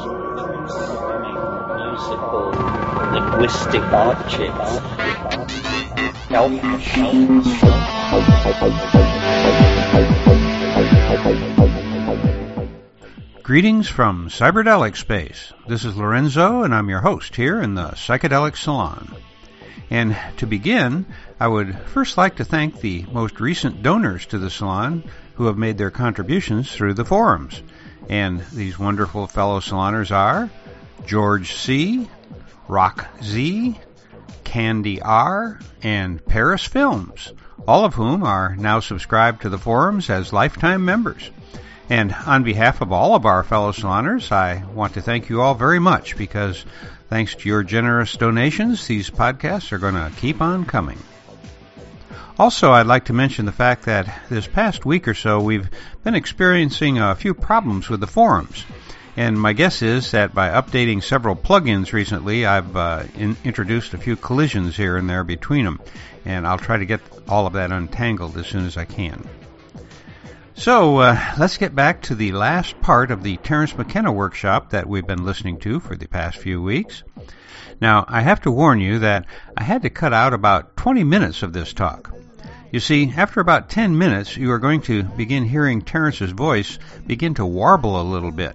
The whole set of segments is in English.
musical linguistic Greetings from Cyberdelic Space. This is Lorenzo, and I'm your host here in the Psychedelic Salon. And to begin, I would first like to thank the most recent donors to the salon who have made their contributions through the forums. And these wonderful fellow saloners are George C., Rock Z, Candy R, and Paris Films, all of whom are now subscribed to the forums as lifetime members. And on behalf of all of our fellow saloners, I want to thank you all very much because thanks to your generous donations, these podcasts are going to keep on coming. Also, I'd like to mention the fact that this past week or so we've been experiencing a few problems with the forums. And my guess is that by updating several plugins recently, I've uh, in, introduced a few collisions here and there between them. And I'll try to get all of that untangled as soon as I can. So uh, let's get back to the last part of the Terence McKenna workshop that we've been listening to for the past few weeks. Now, I have to warn you that I had to cut out about 20 minutes of this talk. You see, after about 10 minutes, you are going to begin hearing Terence's voice begin to warble a little bit.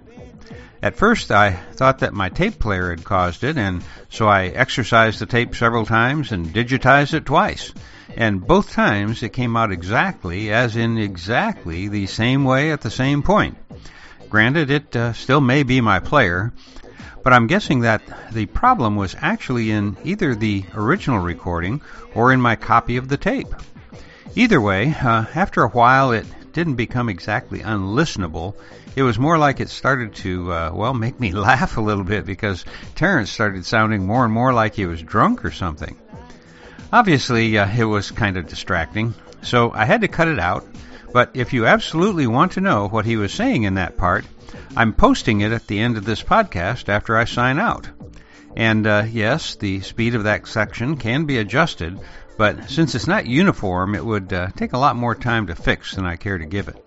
At first, I thought that my tape player had caused it, and so I exercised the tape several times and digitized it twice. And both times it came out exactly, as in exactly, the same way at the same point. Granted, it uh, still may be my player, but I'm guessing that the problem was actually in either the original recording or in my copy of the tape. Either way, uh, after a while it didn't become exactly unlistenable. It was more like it started to, uh, well, make me laugh a little bit because Terence started sounding more and more like he was drunk or something. Obviously, uh, it was kind of distracting, so I had to cut it out. But if you absolutely want to know what he was saying in that part, I'm posting it at the end of this podcast after I sign out. And uh, yes, the speed of that section can be adjusted, but since it's not uniform, it would uh, take a lot more time to fix than I care to give it.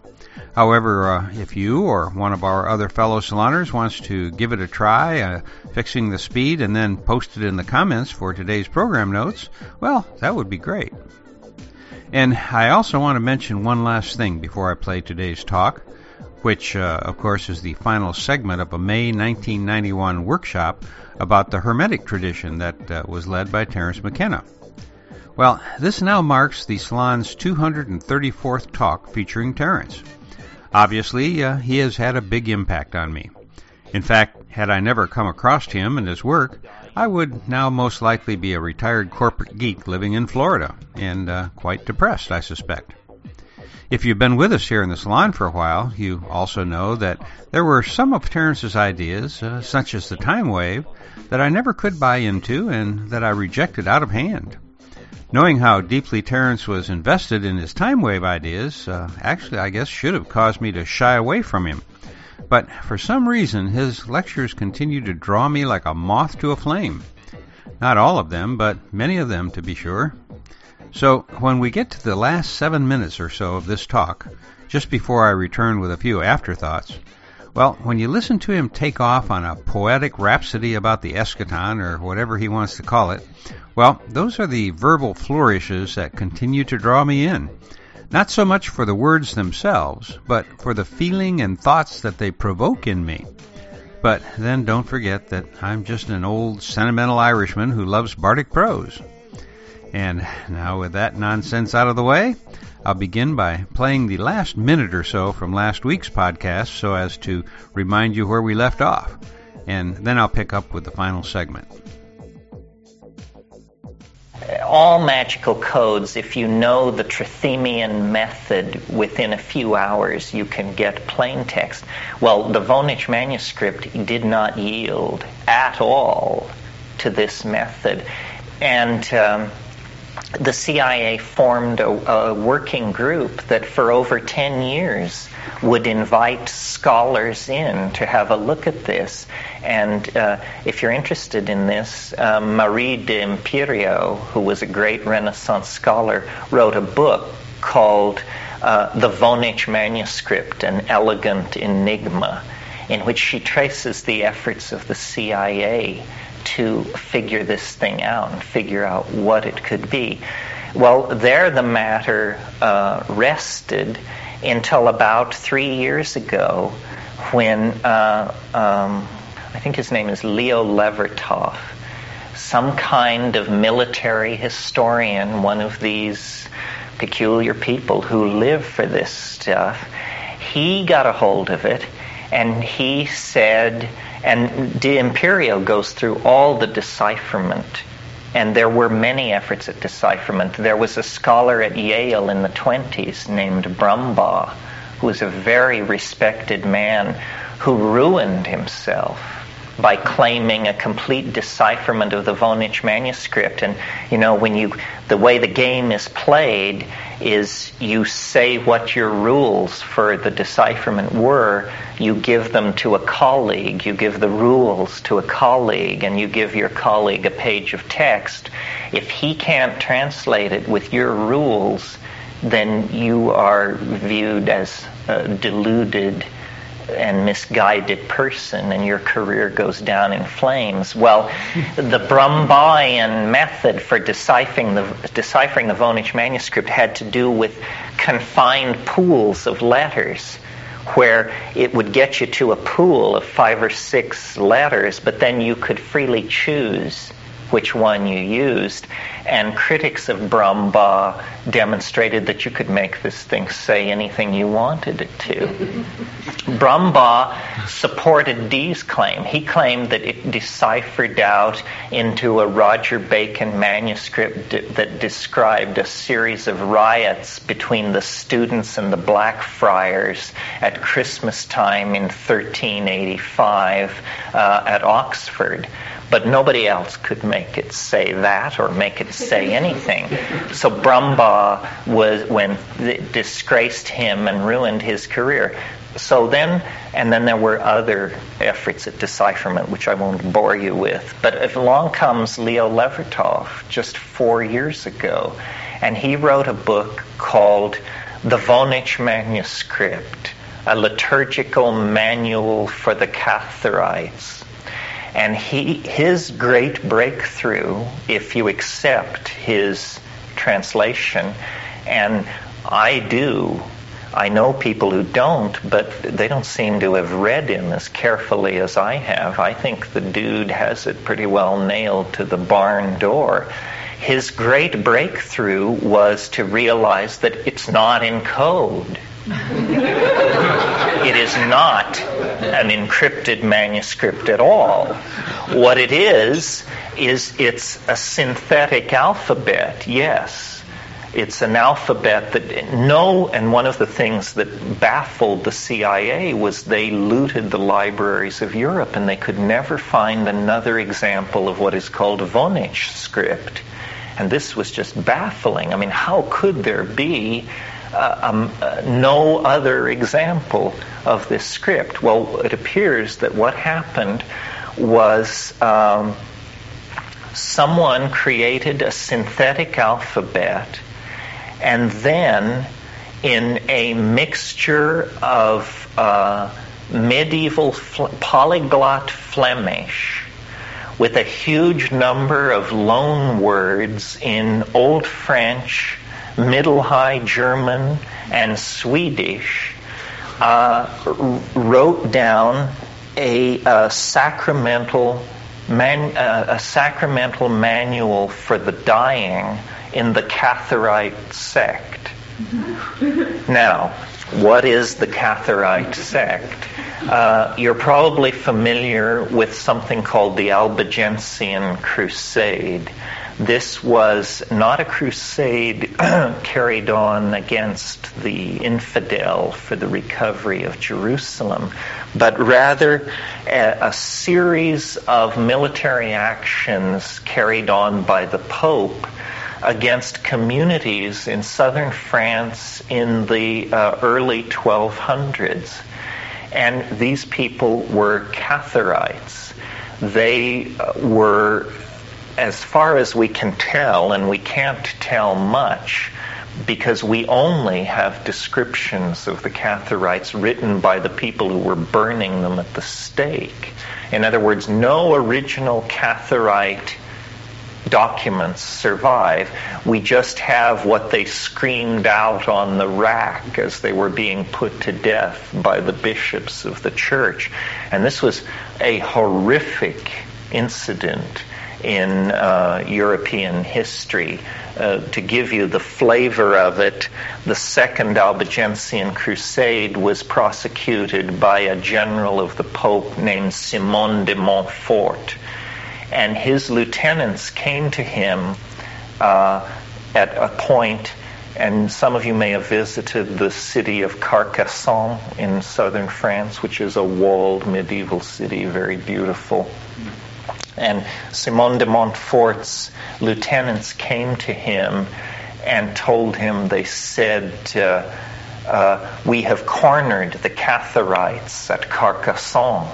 However, uh, if you or one of our other fellow saloners wants to give it a try, uh, fixing the speed and then post it in the comments for today's program notes, well, that would be great. And I also want to mention one last thing before I play today's talk, which, uh, of course, is the final segment of a May 1991 workshop about the Hermetic tradition that uh, was led by Terence McKenna. Well, this now marks the salon's 234th talk featuring Terence. Obviously, uh, he has had a big impact on me. In fact, had I never come across him and his work, I would now most likely be a retired corporate geek living in Florida, and uh, quite depressed, I suspect. If you've been with us here in the salon for a while, you also know that there were some of Terence's ideas, uh, such as the time wave, that I never could buy into and that I rejected out of hand. Knowing how deeply Terence was invested in his time wave ideas, uh, actually, I guess, should have caused me to shy away from him. But for some reason, his lectures continued to draw me like a moth to a flame. Not all of them, but many of them, to be sure. So, when we get to the last seven minutes or so of this talk, just before I return with a few afterthoughts, well, when you listen to him take off on a poetic rhapsody about the eschaton, or whatever he wants to call it, well, those are the verbal flourishes that continue to draw me in. Not so much for the words themselves, but for the feeling and thoughts that they provoke in me. But then don't forget that I'm just an old sentimental Irishman who loves bardic prose. And now with that nonsense out of the way, I'll begin by playing the last minute or so from last week's podcast so as to remind you where we left off. And then I'll pick up with the final segment. All magical codes, if you know the Trithemian method, within a few hours you can get plain text. Well, the Voynich manuscript did not yield at all to this method. And um, the CIA formed a, a, working group that for over 10 years would invite scholars in to have a look at this. And uh, if you're interested in this, um, Marie D'Imperio, who was a great Renaissance scholar, wrote a book called uh, The Voynich Manuscript, An Elegant Enigma. in which she traces the efforts of the CIA to figure this thing out and figure out what it could be. Well, there the matter uh, rested until about three years ago when uh, um, I think his name is Leo Levitov, some kind of military historian, one of these peculiar people who live for this stuff, he got a hold of it and he said, and D'Imperio goes through all the decipherment and there were many efforts at decipherment. There was a scholar at Yale in the 20s named Brumbaugh, who was a very respected man who ruined himself by claiming a complete decipherment of the Voynich manuscript. And you know, when you the way the game is played is you say what your rules for the decipherment were, you give them to a colleague, you give the rules to a colleague, and you give your colleague a page of text. If he can't translate it with your rules, then you are viewed as uh, deluded and misguided person and your career goes down in flames. Well, the Brumbaughian method for deciphering the, deciphering the Voynich manuscript had to do with confined pools of letters where it would get you to a pool of five or six letters, but then you could freely choose which one you used. And critics of Brumbaugh demonstrated that you could make this thing say anything you wanted it to. Brumbaugh supported Dee's claim. He claimed that it deciphered out into a Roger Bacon manuscript that described a series of riots between the students and the Blackfriars at Christmas time in 1385 uh, at Oxford but nobody else could make it say that or make it say anything. So Brumbaugh was when it disgraced him and ruined his career. So then, and then there were other efforts at decipherment, which I won't bore you with. But if along comes Leo Levitov just four years ago, and he wrote a book called The Voynich Manuscript, a liturgical manual for the Catharites and he, his great breakthrough, if you accept his translation, and I do, I know people who don't, but they don't seem to have read him as carefully as I have. I think the dude has it pretty well nailed to the barn door. His great breakthrough was to realize that it's not in code it is not an encrypted manuscript at all. What it is, is it's a synthetic alphabet, yes. It's an alphabet that no, and one of the things that baffled the CIA was they looted the libraries of Europe and they could never find another example of what is called Voynich script. And this was just baffling. I mean, how could there be uh, um, uh, no other example of this script. Well, it appears that what happened was um, someone created a synthetic alphabet and then in a mixture of uh, medieval fl- polyglot Flemish with a huge number of loan words in Old French, Middle High German, and Swedish, uh, wrote down a, a sacramental man, uh, a sacramental manual for the dying in the Catharite sect. now, what is the Catharite sect? Uh, you're probably familiar with something called the Albigensian Crusade. This was not a crusade carried on against the infidel for the recovery of Jerusalem, but rather a, a series of military actions carried on by the Pope against communities in southern France in the uh, early 1200s. And these people were Catharites. They uh, were as far as we can tell, and we can't tell much, because we only have descriptions of the Catharites written by the people who were burning them at the stake. In other words, no original Catharite documents survive. We just have what they screamed out on the rack as they were being put to death by the bishops of the church. And this was a horrific incident in uh, European history. Uh, to give you the flavor of it, the Second Albigensian Crusade was prosecuted by a general of the Pope named Simon de Montfort and his lieutenants came to him uh, at a point, and some of you may have visited the city of Carcassonne in southern France, which is a walled medieval city, very beautiful. And Simon de Montfort's lieutenants came to him and told him, they said, uh, uh, We have cornered the Catharites at Carcassonne.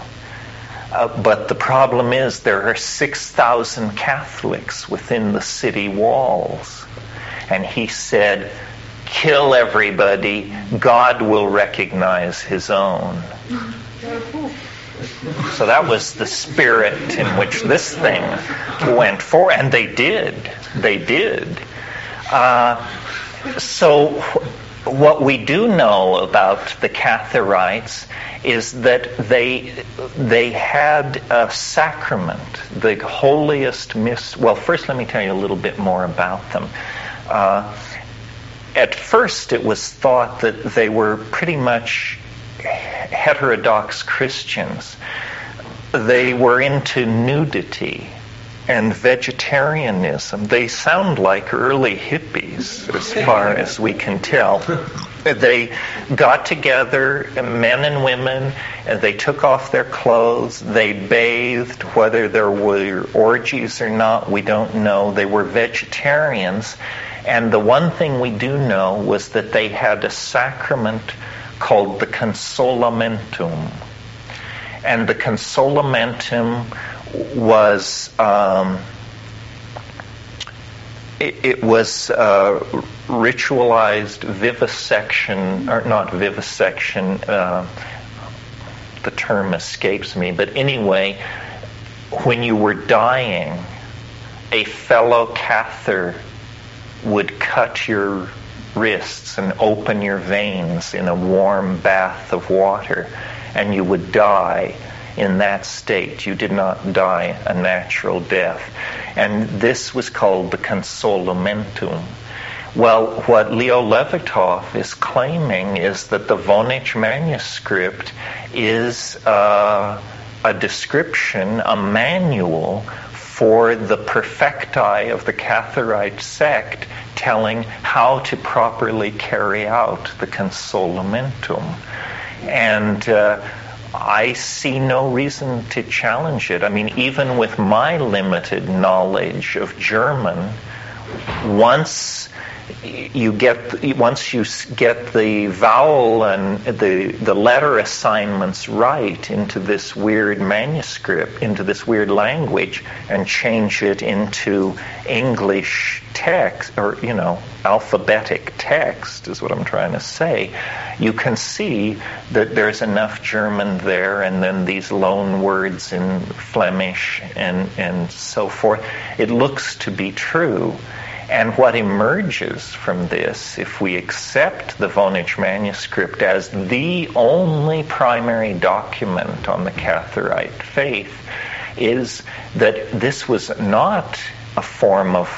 Uh, but the problem is there are 6,000 Catholics within the city walls. And he said, kill everybody, God will recognize his own. So that was the spirit in which this thing went for, and they did. They did. Uh, so what we do know about the Catharites is that they they had a sacrament, the holiest miss. Well, first let me tell you a little bit more about them. Uh, at first, it was thought that they were pretty much heterodox Christians. They were into nudity and vegetarianism. They sound like early hippies, as far as we can tell. They got together, men and women, and they took off their clothes. They bathed, whether there were orgies or not, we don't know. They were vegetarians. And the one thing we do know was that they had a sacrament called the consolamentum. And the consolamentum was um, it, it, was uh, ritualized vivisection, or not vivisection. Uh, the term escapes me, but anyway, when you were dying, a fellow Cathar would cut your wrists and open your veins in a warm bath of water, and you would die in that state. You did not die a natural death. And this was called the consolamentum. Well, what Leo Levitov is claiming is that the Voynich manuscript is uh, a description, a manual for the perfecti of the Catharite sect telling how to properly carry out the consolamentum. And uh, I see no reason to challenge it. I mean, even with my limited knowledge of German, once you get once you get the vowel and the the letter assignments right into this weird manuscript into this weird language and change it into English text or you know alphabetic text is what I'm trying to say you can see that there's enough German there and then these loan words in Flemish and and so forth. It looks to be true and what emerges from this, if we accept the Voynich manuscript as the only primary document on the Catharite faith, is that this was not a form of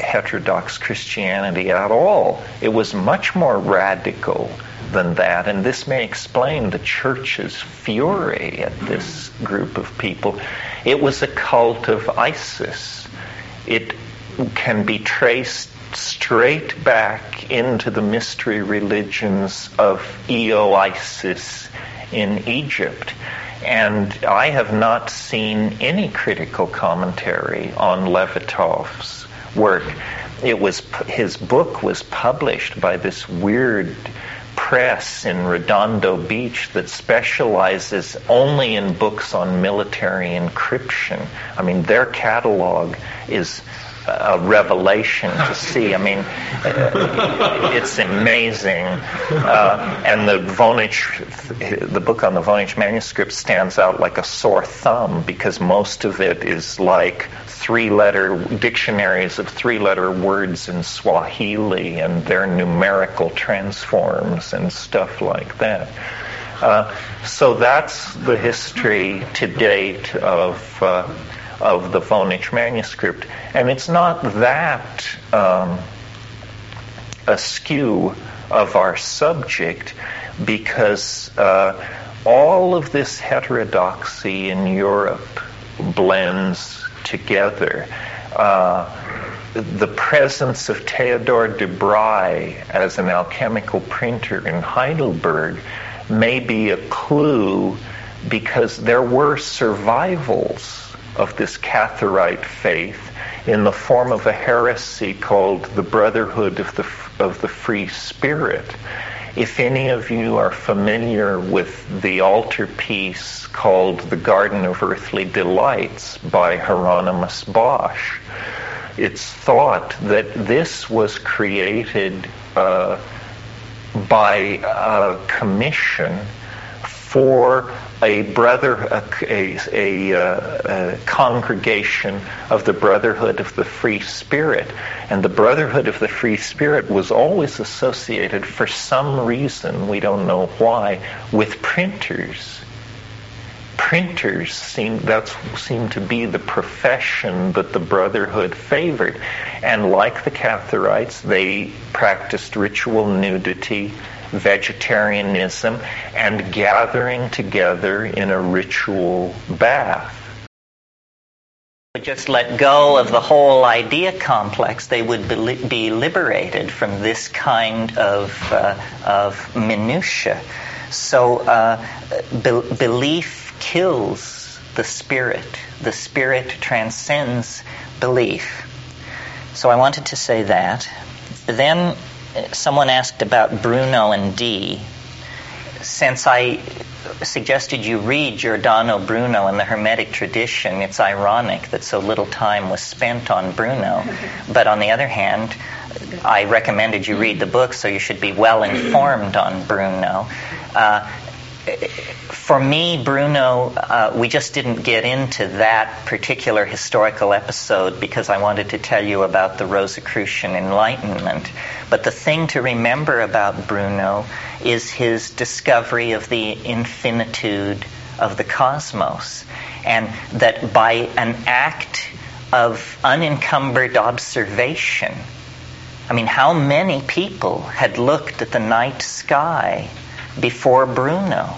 heterodox Christianity at all. It was much more radical than that, and this may explain the church's fury at this group of people. It was a cult of Isis. It can be traced straight back into the mystery religions of Io-Isis in Egypt. And I have not seen any critical commentary on Levitov's work. It was his book was published by this weird press in Redondo Beach that specializes only in books on military encryption. I mean, their catalog is a revelation to see. I mean, uh, it's amazing. Uh, and the Voynich, the book on the Voynich manuscript stands out like a sore thumb because most of it is like three-letter dictionaries of three-letter words in Swahili and their numerical transforms and stuff like that. Uh, so that's the history to date of uh, of the Voynich manuscript. And it's not that um, askew of our subject because uh, all of this heterodoxy in Europe blends together. Uh, the presence of Theodore de Bry as an alchemical printer in Heidelberg may be a clue because there were survivals of this Catharite faith in the form of a heresy called the Brotherhood of the, of the Free Spirit. If any of you are familiar with the altarpiece called The Garden of Earthly Delights by Hieronymus Bosch, it's thought that this was created uh, by a commission for a brother, a, a, a, uh, a, congregation of the Brotherhood of the Free Spirit. And the Brotherhood of the Free Spirit was always associated, for some reason, we don't know why, with printers. Printers seem that seemed to be the profession that the Brotherhood favored, and like the Catharites, they practiced ritual nudity vegetarianism, and gathering together in a ritual bath. Just let go of the whole idea complex, they would be liberated from this kind of, uh, of minutia. So uh, be- belief kills the spirit. The spirit transcends belief. So I wanted to say that. Then someone asked about Bruno and Dee. Since I suggested you read Giordano Bruno in the Hermetic tradition, it's ironic that so little time was spent on Bruno. But on the other hand, I recommended you read the book, so you should be well informed on Bruno. Uh, for me, Bruno, uh, we just didn't get into that particular historical episode because I wanted to tell you about the Rosicrucian Enlightenment. But the thing to remember about Bruno is his discovery of the infinitude of the cosmos. And that by an act of unencumbered observation, I mean, how many people had looked at the night sky before Bruno?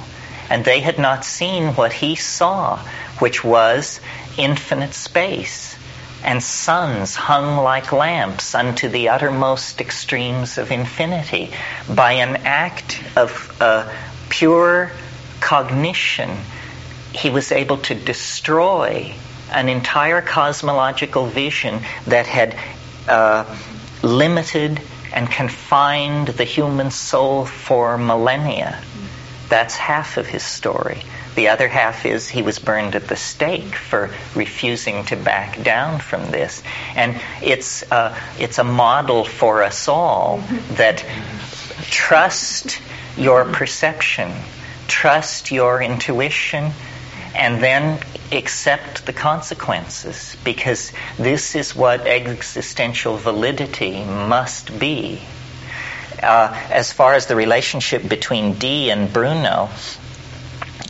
and they had not seen what he saw, which was infinite space and suns hung like lamps unto the uttermost extremes of infinity. By an act of uh, pure cognition, he was able to destroy an entire cosmological vision that had uh, limited and confined the human soul for millennia. That's half of his story. The other half is he was burned at the stake for refusing to back down from this. And it's, uh, it's a model for us all that trust your perception, trust your intuition, and then accept the consequences because this is what existential validity must be. Uh, as far as the relationship between Dee and Bruno,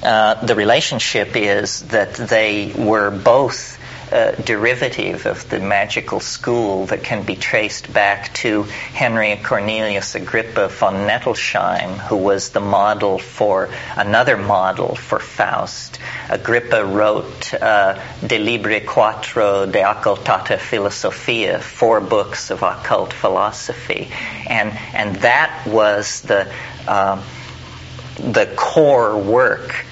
uh, the relationship is that they were both uh, derivative of the magical school that can be traced back to Henry Cornelius Agrippa von Nettesheim, who was the model for another model for Faust. Agrippa wrote uh, De Libre Quattro de Occultata Philosophia, four books of occult philosophy, and and that was the uh, the core work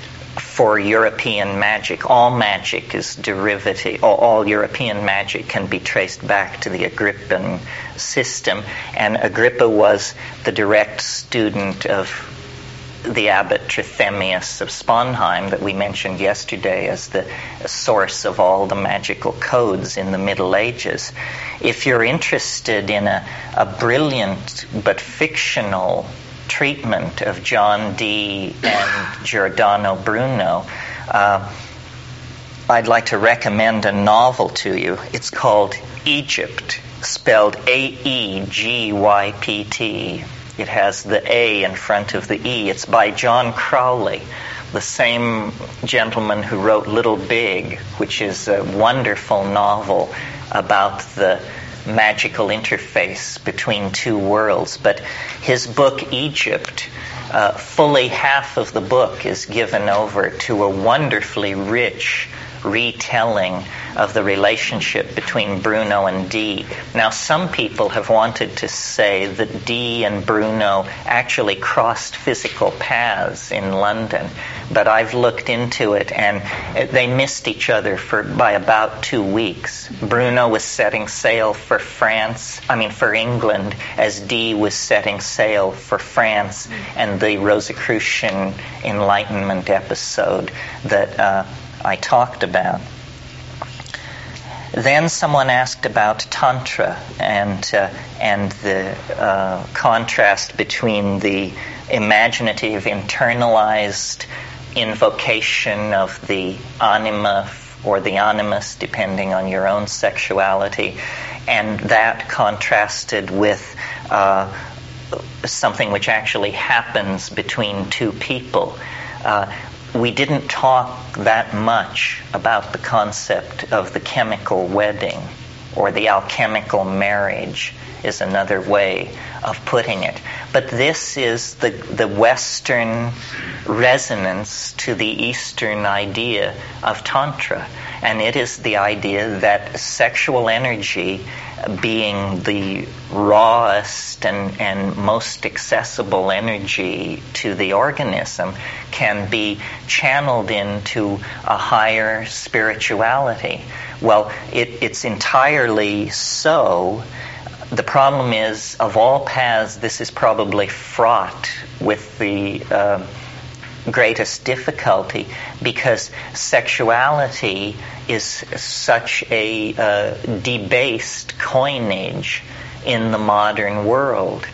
for European magic. All magic is derivative, all, all, European magic can be traced back to the Agrippan system, and Agrippa was the direct student of the abbot Trithemius of Sponheim that we mentioned yesterday as the source of all the magical codes in the Middle Ages. If you're interested in a, a brilliant but fictional treatment of John Dee and Giordano Bruno, uh, I'd like to recommend a novel to you. It's called Egypt, spelled A E G Y P T. It has the A in front of the E. It's by John Crowley, the same gentleman who wrote Little Big, which is a wonderful novel about the magical interface between two worlds. But his book, Egypt, uh, fully half of the book is given over to a wonderfully rich retelling of the relationship between Bruno and Dee. Now, some people have wanted to say that Dee and Bruno actually crossed physical paths in London, but I've looked into it and they missed each other for by about two weeks. Bruno was setting sail for France, I mean for England, as Dee was setting sail for France and the Rosicrucian Enlightenment episode that uh, I talked about. Then someone asked about Tantra and, uh, and the uh, contrast between the imaginative, internalized invocation of the anima or the animus, depending on your own sexuality, and that contrasted with uh, something which actually happens between two people. Uh, we didn't talk that much about the concept of the chemical wedding or the alchemical marriage is another way of putting it. But this is the, the Western resonance to the Eastern idea of Tantra. And it is the idea that sexual energy being the rawest and, and most accessible energy to the organism can be channeled into a higher spirituality. Well, it, it's entirely so. The problem is, of all paths, this is probably fraught with the uh, greatest difficulty because sexuality is such a uh, debased coinage in the modern world.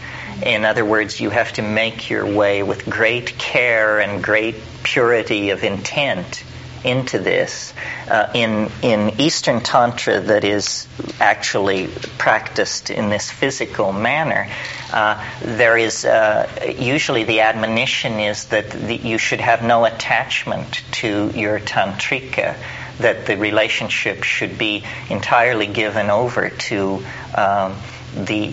In other words, you have to make your way with great care and great purity of intent into this. Uh, in in Eastern Tantra, that is actually practiced in this physical manner, uh, there is uh, usually the admonition is that the, you should have no attachment to your tantrika. That the relationship should be entirely given over to um, the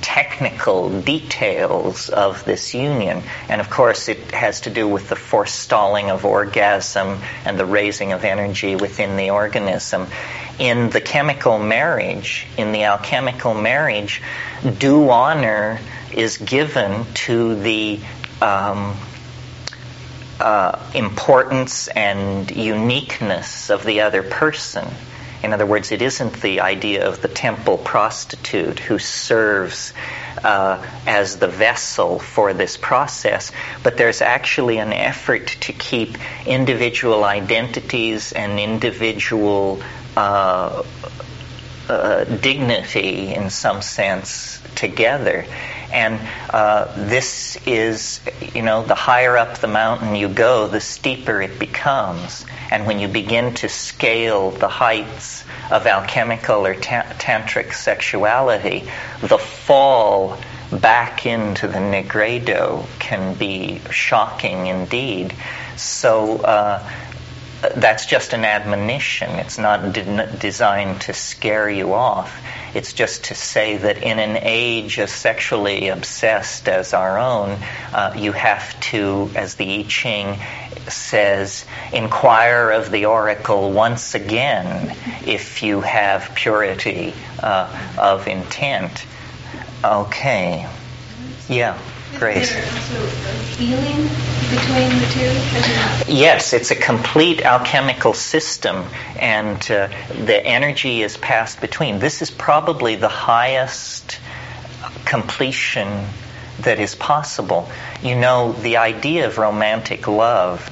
technical details of this union. And of course, it has to do with the forestalling of orgasm and the raising of energy within the organism. In the chemical marriage, in the alchemical marriage, due honor is given to the um, uh, importance and uniqueness of the other person. In other words, it isn't the idea of the temple prostitute who serves uh, as the vessel for this process, but there's actually an effort to keep individual identities and individual uh, uh, dignity, in some sense, together. And uh, this is, you know, the higher up the mountain you go, the steeper it becomes. And when you begin to scale the heights of alchemical or ta- tantric sexuality, the fall back into the nigredo can be shocking indeed. So uh, that's just an admonition. It's not de- designed to scare you off. It's just to say that in an age as sexually obsessed as our own, uh, you have to, as the I Ching says, inquire of the oracle once again if you have purity uh, of intent. Okay. Yeah. Feeling between the two? Yes, it's a complete alchemical system, and uh, the energy is passed between. This is probably the highest completion that is possible. You know, the idea of romantic love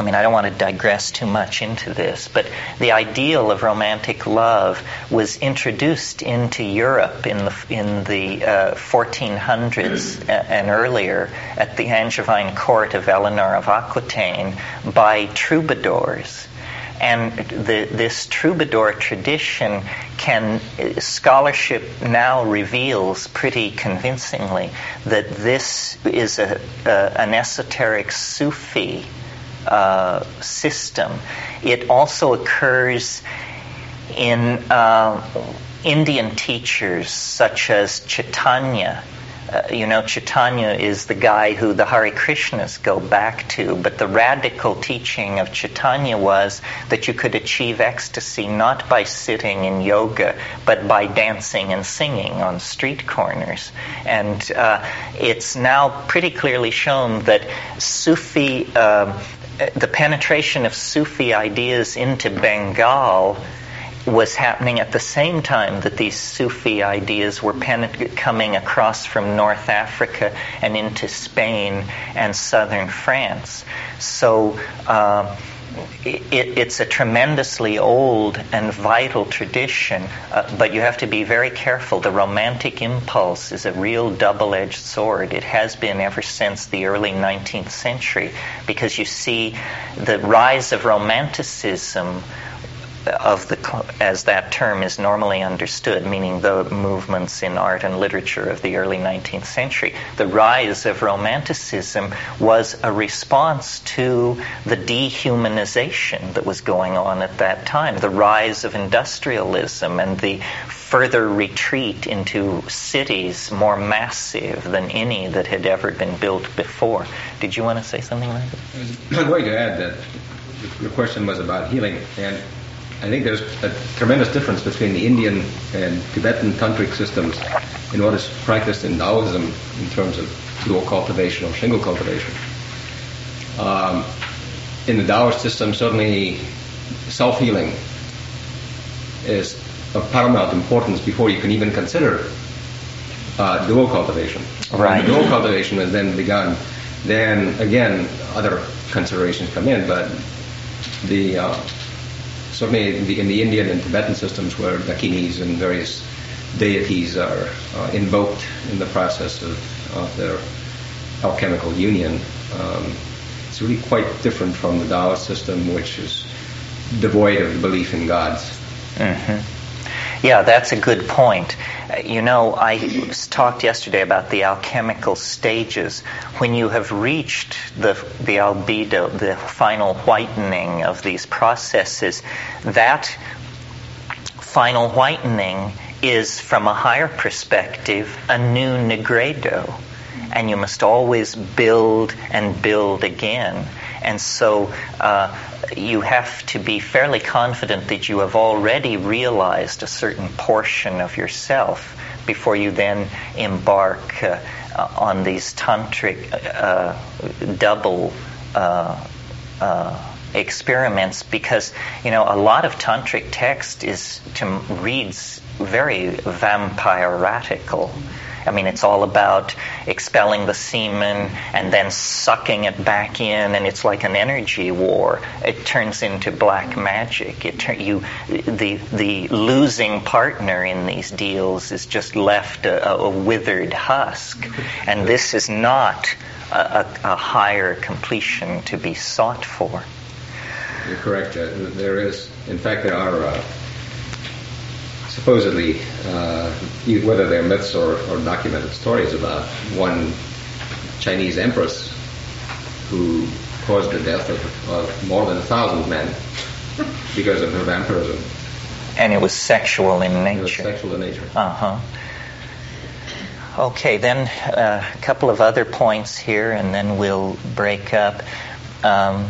I mean, I don't want to digress too much into this, but the ideal of romantic love was introduced into Europe in the in the uh, 1400s and earlier at the Angevin court of Eleanor of Aquitaine by troubadours. And the, this troubadour tradition can, scholarship now reveals pretty convincingly that this is a, a, an esoteric Sufi uh, system. It also occurs in uh, Indian teachers such as Chaitanya. Uh, you know, Chaitanya is the guy who the Hare Krishnas go back to, but the radical teaching of Chaitanya was that you could achieve ecstasy not by sitting in yoga, but by dancing and singing on street corners. And uh, it's now pretty clearly shown that Sufi um, the penetration of Sufi ideas into Bengal was happening at the same time that these Sufi ideas were penet- coming across from North Africa and into Spain and southern France. So uh, it, it's a tremendously old and vital tradition, uh, but you have to be very careful. The romantic impulse is a real double edged sword. It has been ever since the early 19th century because you see the rise of romanticism of the as that term is normally understood, meaning the movements in art and literature of the early 19th century. The rise of Romanticism was a response to the dehumanization that was going on at that time, the rise of industrialism and the further retreat into cities more massive than any that had ever been built before. Did you want to say something like that? I was going to add that the question was about healing and I think there's a tremendous difference between the Indian and Tibetan tantric systems in what is practiced in Taoism in terms of dual cultivation or single cultivation. Um, in the Taoist system, certainly self-healing is of paramount importance before you can even consider uh, dual cultivation. Right. When the dual cultivation has then begun, then again other considerations come in, but the uh, certainly in the, in the, Indian and Tibetan systems where dakinis and various deities are uh, invoked in the process of, of their alchemical union. Um, it's really quite different from the Taoist system, which is devoid of belief in gods. Mm-hmm. Yeah, that's a good point. You know, I talked yesterday about the alchemical stages. When you have reached the, the albedo, the final whitening of these processes, that final whitening is, from a higher perspective, a new nigredo. And you must always build and build again. And so uh, you have to be fairly confident that you have already realized a certain portion of yourself before you then embark uh, on these tantric uh, double uh, uh, experiments. Because you know a lot of tantric text is to reads very vampire I mean, it's all about expelling the semen and then sucking it back in, and it's like an energy war. It turns into black magic. It you, the the losing partner in these deals is just left a, a withered husk, and this is not a, a, higher completion to be sought for. You're correct. Uh, there is, in fact, there are. Uh supposedly, uh, whether they're myths or, or, documented stories about one Chinese empress who caused the death of, of more than a thousand men because of her vampirism. And it was sexual in nature. It was sexual in nature. Uh huh. Okay, then uh, a couple of other points here, and then we'll break up. Um,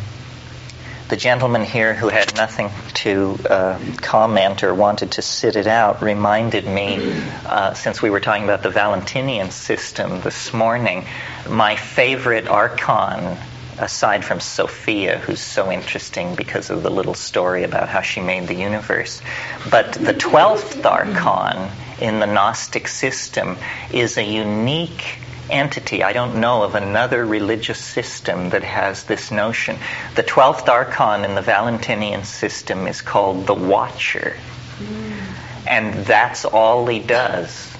the gentleman here who had nothing to uh, comment or wanted to sit it out reminded me, uh, since we were talking about the Valentinian system this morning, my favorite archon aside from Sophia, who's so interesting because of the little story about how she made the universe. But the 12th archon in the Gnostic system is a unique entity. I don't know of another religious system that has this notion. The 12th archon in the Valentinian system is called the Watcher. Hmm. And that's all he does.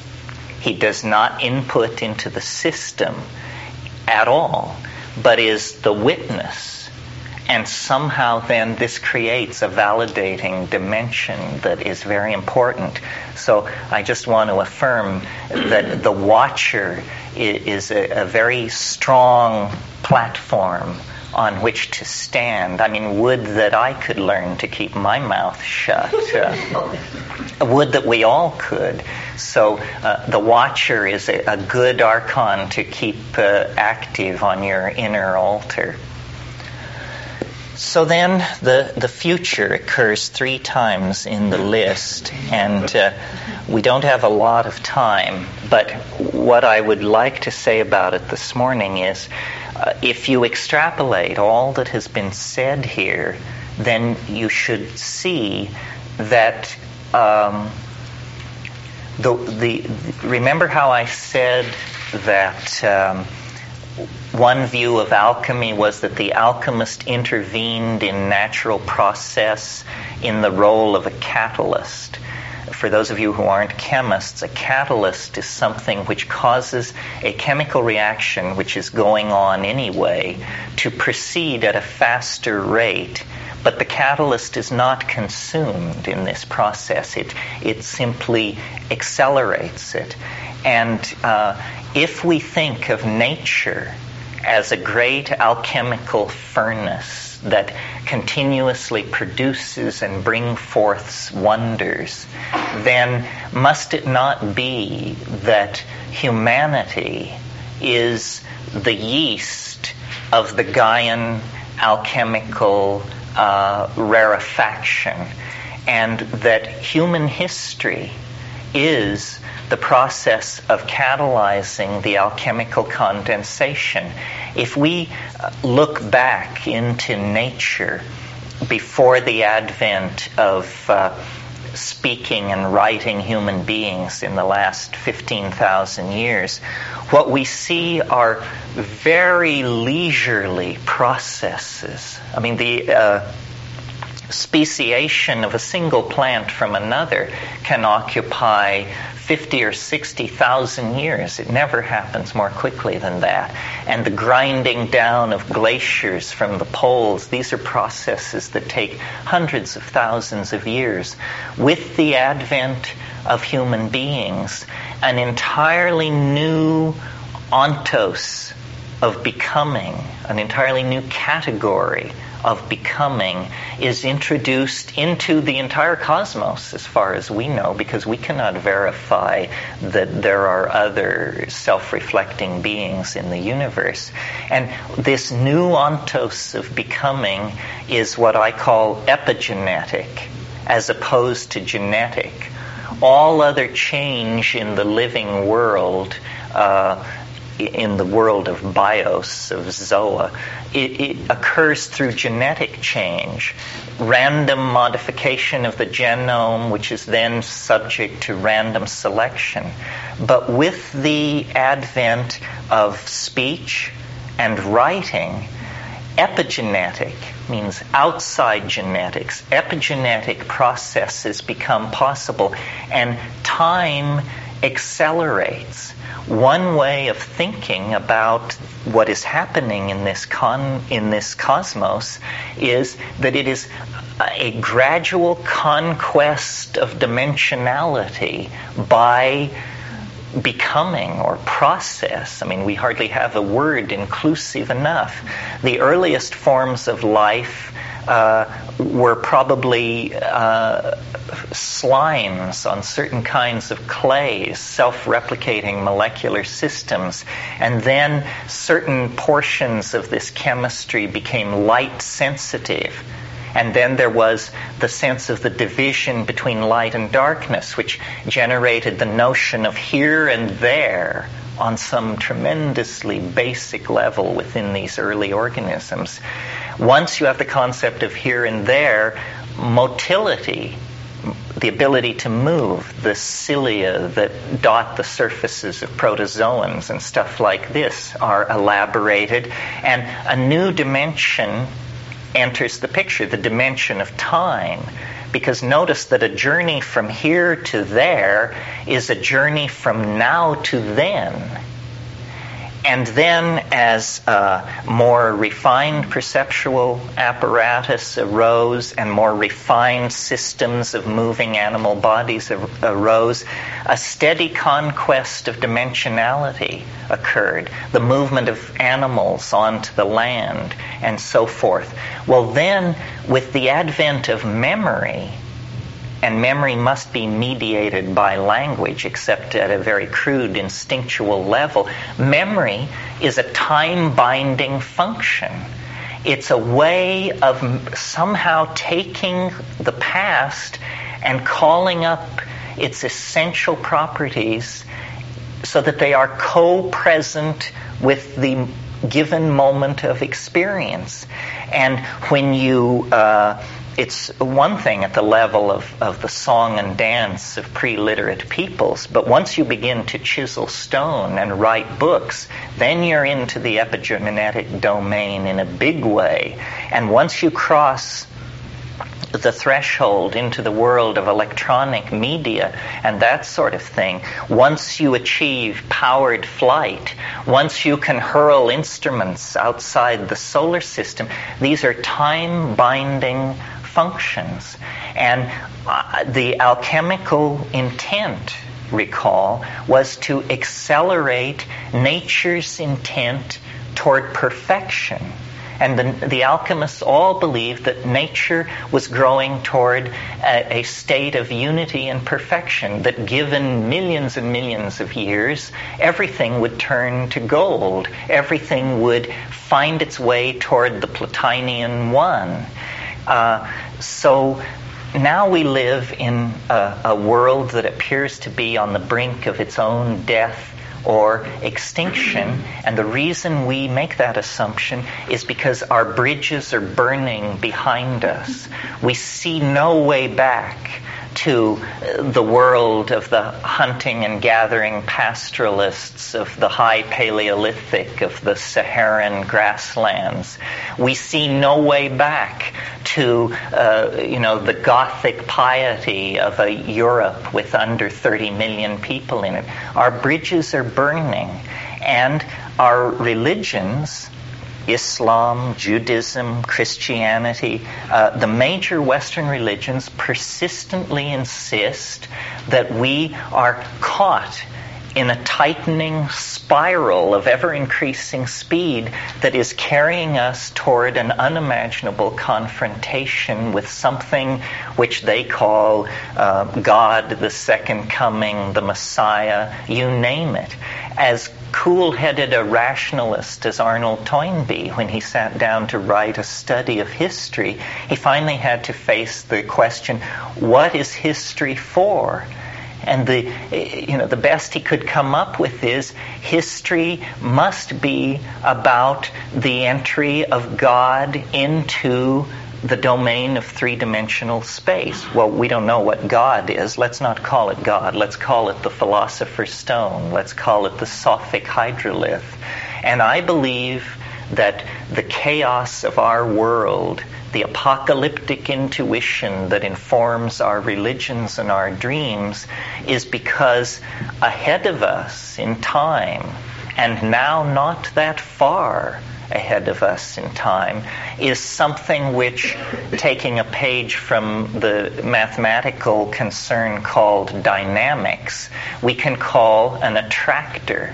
He does not input into the system at all, but is the witness and somehow then this creates a validating dimension that is very important. So I just want to affirm that the watcher is a, a very strong platform on which to stand. I mean, would that I could learn to keep my mouth shut. Uh, would that we all could. So uh, the watcher is a, a, good archon to keep uh, active on your inner altar. So then the, the future occurs three times in the list, and uh, we don't have a lot of time, but what I would like to say about it this morning is uh, if you extrapolate all that has been said here, then you should see that um, the, the, remember how I said that. Um, one view of alchemy was that the alchemist intervened in natural process in the role of a catalyst. For those of you who aren't chemists, a catalyst is something which causes a chemical reaction which is going on anyway to proceed at a faster rate but the catalyst is not consumed in this process. It, it simply accelerates it. And uh, if we think of nature as a great alchemical furnace that continuously produces and brings forth wonders, then must it not be that humanity is the yeast of the Gaian alchemical uh, rarefaction, and that human history is the process of catalyzing the alchemical condensation. If we uh, look back into nature before the advent of uh, speaking and writing human beings in the last 15,000 years, what we see are very leisurely processes. I mean, the uh, speciation of a single plant from another can occupy 50 or 60,000 years. It never happens more quickly than that. And the grinding down of glaciers from the poles, these are processes that take hundreds of thousands of years. With the advent of human beings, an entirely new ontos of becoming, an entirely new category of becoming is introduced into the entire cosmos as far as we know because we cannot verify that there are other self-reflecting beings in the universe. And this new ontos of becoming is what I call epigenetic as opposed to genetic. All other change in the living world uh, in the world of bios, of zoa, it, it, occurs through genetic change, random modification of the genome, which is then subject to random selection. But with the advent of speech and writing, epigenetic means outside genetics. Epigenetic processes become possible, and time accelerates one way of thinking about what is happening in this con in this cosmos is that it is a gradual conquest of dimensionality by becoming or process. I mean, we hardly have a word inclusive enough. The earliest forms of life uh, were probably uh, slimes on certain kinds of clays, self-replicating molecular systems, and then certain portions of this chemistry became light sensitive. And then there was the sense of the division between light and darkness, which generated the notion of here and there on some tremendously basic level within these early organisms. Once you have the concept of here and there, motility the ability to move, the cilia that dot the surfaces of protozoans and stuff like this are elaborated, and a new dimension enters the picture, the dimension of time. Because notice that a journey from here to there is a journey from now to then. And then, as uh, more refined perceptual apparatus arose and more refined systems of moving animal bodies arose, a steady conquest of dimensionality occurred. The movement of animals onto the land and so forth. Well, then, with the advent of memory, and memory must be mediated by language, except at a very crude instinctual level. Memory is a time binding function. It's a way of somehow taking the past and calling up its essential properties so that they are co present with the given moment of experience. And when you uh, it's one thing at the level of, of the song and dance of pre-literate peoples, but once you begin to chisel stone and write books, then you're into the epigenetic domain in a big way. And once you cross the threshold into the world of electronic media and that sort of thing. Once you achieve powered flight, once you can hurl instruments outside the solar system, these are time binding functions. And uh, the alchemical intent, recall, was to accelerate nature's intent toward perfection. And the, the, alchemists all believed that nature was growing toward a, a, state of unity and perfection, that given millions and millions of years, everything would turn to gold. Everything would find its way toward the Plotinian one. Uh, so now we live in a, a, world that appears to be on the brink of its own death or extinction. And the reason we make that assumption is because our bridges are burning behind us. We see no way back to the world of the hunting and gathering pastoralists of the high Paleolithic, of the Saharan grasslands. We see no way back to, uh, you know, the Gothic piety of a Europe with under 30 million people in it. Our bridges are burning, and our religions Islam, Judaism, Christianity, uh, the major Western religions persistently insist that we are caught in a tightening spiral of ever increasing speed that is carrying us toward an unimaginable confrontation with something which they call uh, God, the second coming, the Messiah, you name it. As cool headed a rationalist as Arnold Toynbee, when he sat down to write a study of history, he finally had to face the question what is history for? And the, you know, the best he could come up with is history must be about the entry of God into the domain of three dimensional space. Well, we don't know what God is. Let's not call it God. Let's call it the Philosopher's Stone. Let's call it the Sophic Hydrolith. And I believe that the chaos of our world, the apocalyptic intuition that informs our religions and our dreams, is because ahead of us in time, and now not that far, ahead of us in time is something which, taking a page from the mathematical concern called dynamics, we can call an attractor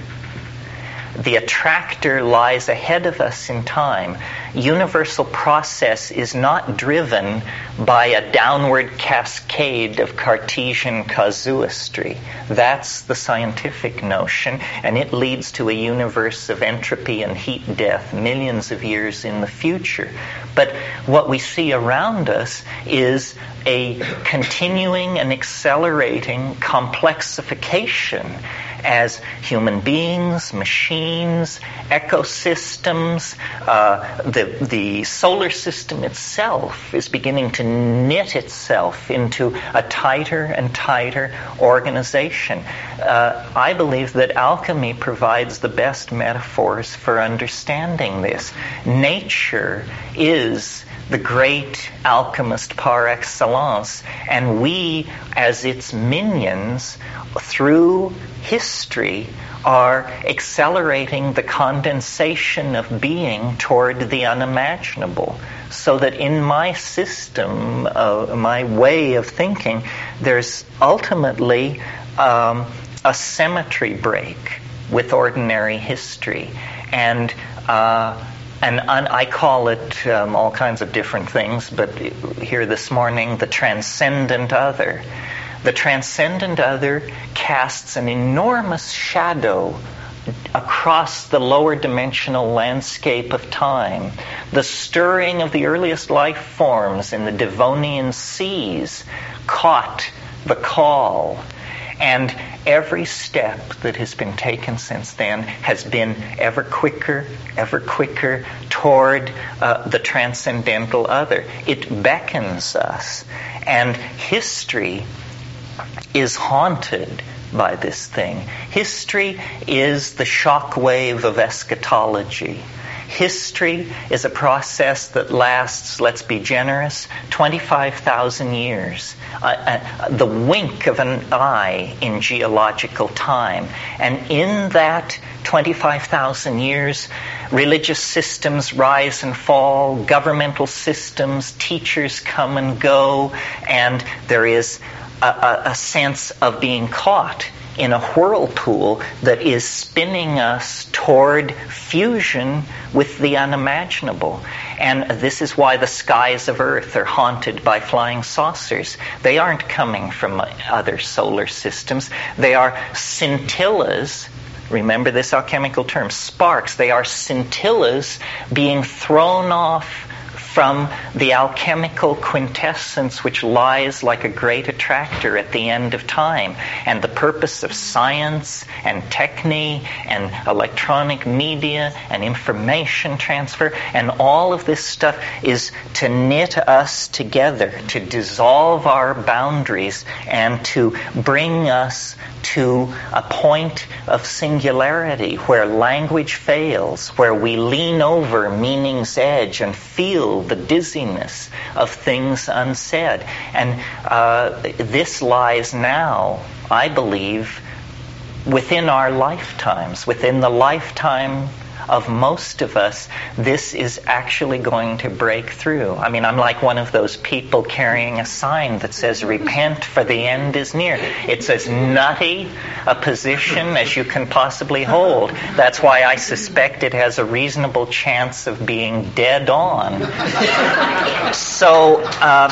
the attractor lies ahead of us in time. Universal process is not driven by a downward cascade of Cartesian casuistry. That's the scientific notion, and it leads to a universe of entropy and heat death millions of years in the future. But what we see around us is a continuing and accelerating complexification as human beings, machines, ecosystems, uh, the, the solar system itself is beginning to knit itself into a tighter and tighter organization. Uh, I believe that alchemy provides the best metaphors for understanding this. Nature is the great alchemist par excellence, and we, as its minions, through history, are accelerating the condensation of being toward the unimaginable. So that in my system, uh, my way of thinking, there's ultimately um, a symmetry break with ordinary history. And uh, and I call it um, all kinds of different things, but here this morning, the transcendent other. The transcendent other casts an enormous shadow across the lower dimensional landscape of time. The stirring of the earliest life forms in the Devonian seas caught the call and every step that has been taken since then has been ever quicker, ever quicker toward uh, the transcendental other. It beckons us. And history is haunted by this thing. History is the shock wave of eschatology. History is a process that lasts, let's be generous, 25,000 years. Uh, uh, the wink of an eye in geological time. And in that 25,000 years, religious systems rise and fall, governmental systems, teachers come and go, and there is a, a, a sense of being caught in a whirlpool that is spinning us toward fusion with the unimaginable. And this is why the skies of Earth are haunted by flying saucers. They aren't coming from other solar systems. They are scintillas Remember this alchemical term, sparks. They are scintillas being thrown off from the alchemical quintessence which lies like a great attractor at the end of time. And the purpose of science and technique and electronic media and information transfer and all of this stuff is to knit us together, to dissolve our boundaries and to bring us to a point of singularity where language fails, where we lean over meaning's edge and feel the dizziness of things unsaid. And uh, this lies now, I believe, within our lifetimes, within the lifetime of most of us, this is actually going to break through. I mean, I'm like one of those people carrying a sign that says, Repent, for the end is near. It's as nutty a position as you can possibly hold. That's why I suspect it has a reasonable chance of being dead on. so, uh,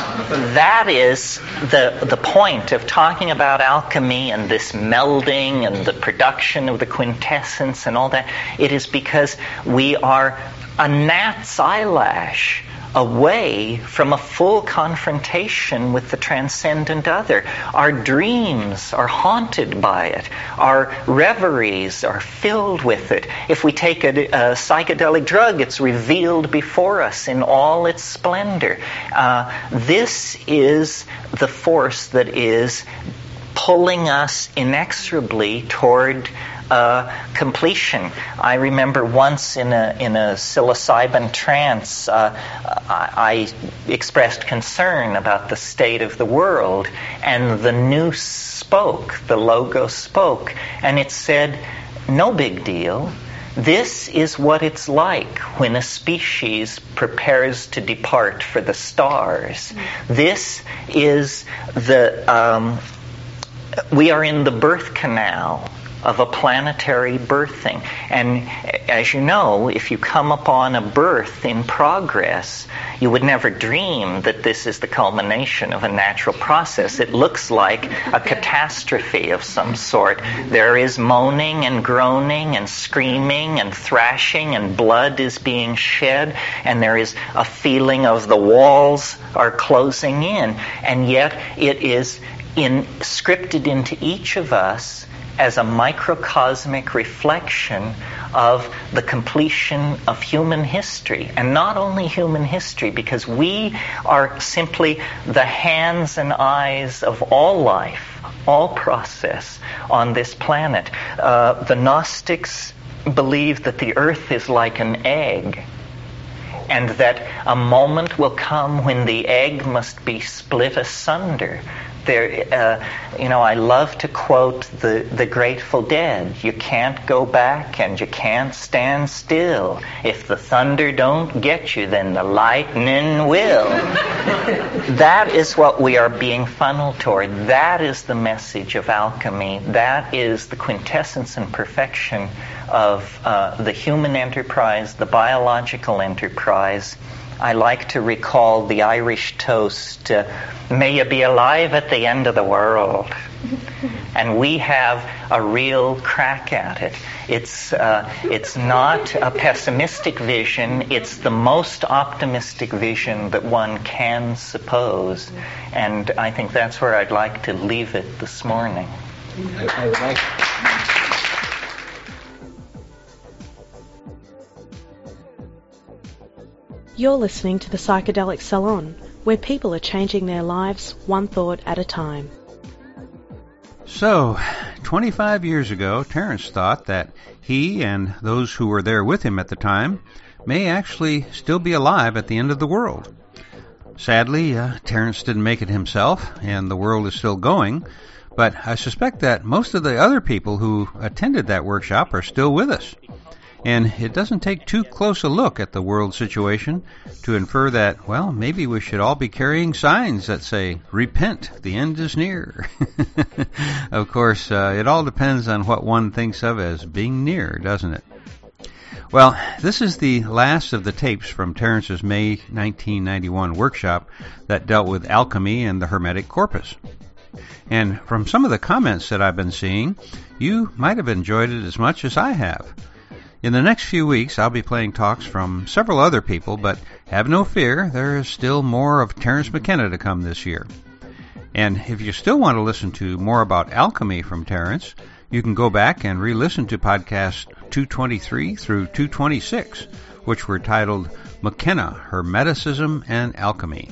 that is the, the point of talking about alchemy and this melding and the production of the quintessence and all that. It is because because we are a gnat's eyelash away from a full confrontation with the transcendent other. Our dreams are haunted by it. Our reveries are filled with it. If we take a, a psychedelic drug, it's revealed before us in all its splendor. Uh, this is the force that is pulling us inexorably toward uh, completion. I remember once in a in a psilocybin trance, uh, I, I, expressed concern about the state of the world, and the nous spoke, the logos spoke, and it said, "No big deal." This is what it's like when a species prepares to depart for the stars. This is the, um, we are in the birth canal of a planetary birthing. And as you know, if you come upon a birth in progress, you would never dream that this is the culmination of a natural process. It looks like a catastrophe of some sort. There is moaning and groaning and screaming and thrashing and blood is being shed and there is a feeling of the walls are closing in. And yet it is in, scripted into each of us as a microcosmic reflection of the completion of human history. And not only human history, because we are simply the hands and eyes of all life, all process on this planet. Uh, the Gnostics believe that the earth is like an egg and that a moment will come when the egg must be split asunder there, uh, you know, I love to quote the, the Grateful Dead. You can't go back and you can't stand still. If the thunder don't get you, then the lightning will. that is what we are being funneled toward. That is the message of alchemy. That is the quintessence and perfection of uh, the human enterprise, the biological enterprise. I like to recall the Irish toast, uh, May you be alive at the end of the world. and we have a real crack at it. It's, uh, it's not a pessimistic vision, it's the most optimistic vision that one can suppose. And I think that's where I'd like to leave it this morning. I, I You're listening to the Psychedelic Salon, where people are changing their lives one thought at a time. So, 25 years ago, Terence thought that he and those who were there with him at the time may actually still be alive at the end of the world. Sadly, uh, Terence didn't make it himself, and the world is still going, but I suspect that most of the other people who attended that workshop are still with us. And it doesn't take too close a look at the world situation to infer that, well, maybe we should all be carrying signs that say, repent, the end is near. of course, uh, it all depends on what one thinks of as being near, doesn't it? Well, this is the last of the tapes from Terence's May 1991 workshop that dealt with alchemy and the Hermetic corpus. And from some of the comments that I've been seeing, you might have enjoyed it as much as I have. In the next few weeks, I'll be playing talks from several other people, but have no fear, there is still more of Terence McKenna to come this year. And if you still want to listen to more about alchemy from Terence, you can go back and re-listen to podcasts 223 through 226, which were titled McKenna, Hermeticism and Alchemy.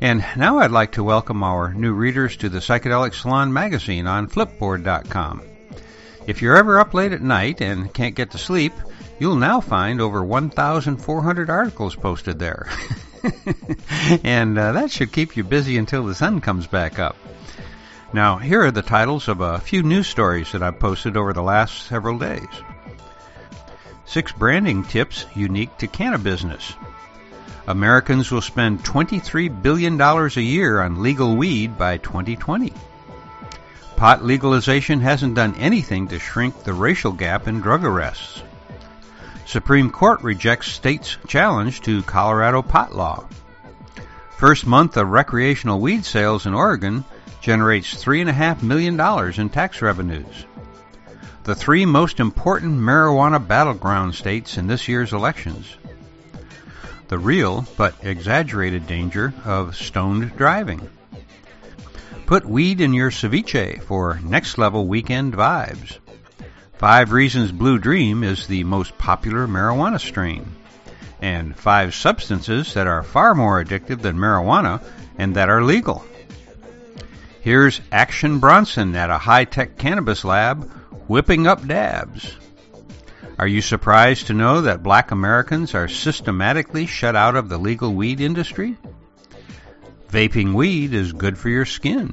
And now I'd like to welcome our new readers to the Psychedelic Salon magazine on Flipboard.com. If you're ever up late at night and can't get to sleep, you'll now find over 1,400 articles posted there. and uh, that should keep you busy until the sun comes back up. Now, here are the titles of a few news stories that I've posted over the last several days. Six branding tips unique to cannabis business. Americans will spend $23 billion a year on legal weed by 2020 pot legalization hasn't done anything to shrink the racial gap in drug arrests. Supreme Court rejects state's challenge to Colorado pot law. First month of recreational weed sales in Oregon generates $3.5 million in tax revenues. The three most important marijuana battleground states in this year's elections. The real but exaggerated danger of stoned driving. Put weed in your ceviche for next level weekend vibes. Five Reasons Blue Dream is the most popular marijuana strain. And five substances that are far more addictive than marijuana and that are legal. Here's Action Bronson at a high tech cannabis lab whipping up dabs. Are you surprised to know that black Americans are systematically shut out of the legal weed industry? Vaping weed is good for your skin.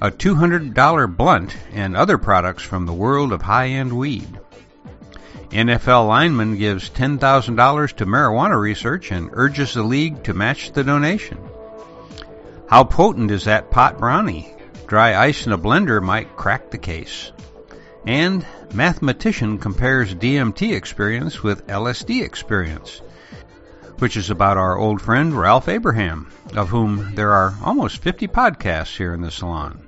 A $200 blunt and other products from the world of high-end weed. NFL lineman gives $10,000 to marijuana research and urges the league to match the donation. How potent is that pot brownie? Dry ice in a blender might crack the case. And mathematician compares DMT experience with LSD experience which is about our old friend Ralph Abraham, of whom there are almost 50 podcasts here in the salon.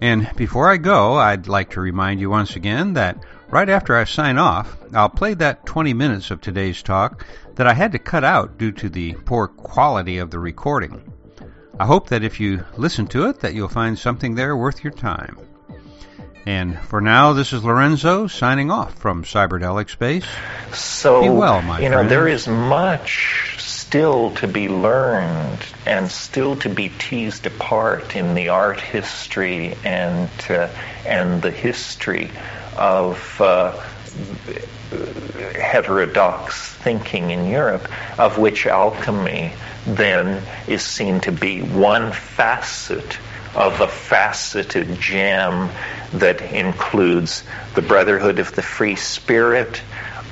And before I go, I'd like to remind you once again that right after I sign off, I'll play that 20 minutes of today's talk that I had to cut out due to the poor quality of the recording. I hope that if you listen to it, that you'll find something there worth your time. And for now, this is Lorenzo signing off from Cyberdelic Space. So, Be well, my you know, friend. there is much still to be learned and still to be teased apart in the art history and uh, and the history of uh, heterodox thinking in Europe, of which alchemy then is seen to be one facet of a faceted gem that includes the Brotherhood of the Free Spirit,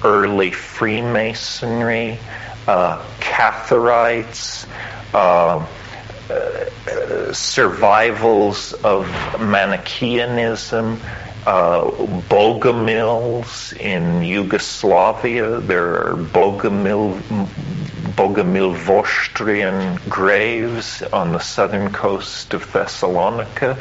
early Freemasonry, uh, Catharites, uh, uh, survivals of Manichaeanism, uh, Bogomils in Yugoslavia. There are Bogomil, Bogomil graves on the southern coast of Thessalonica,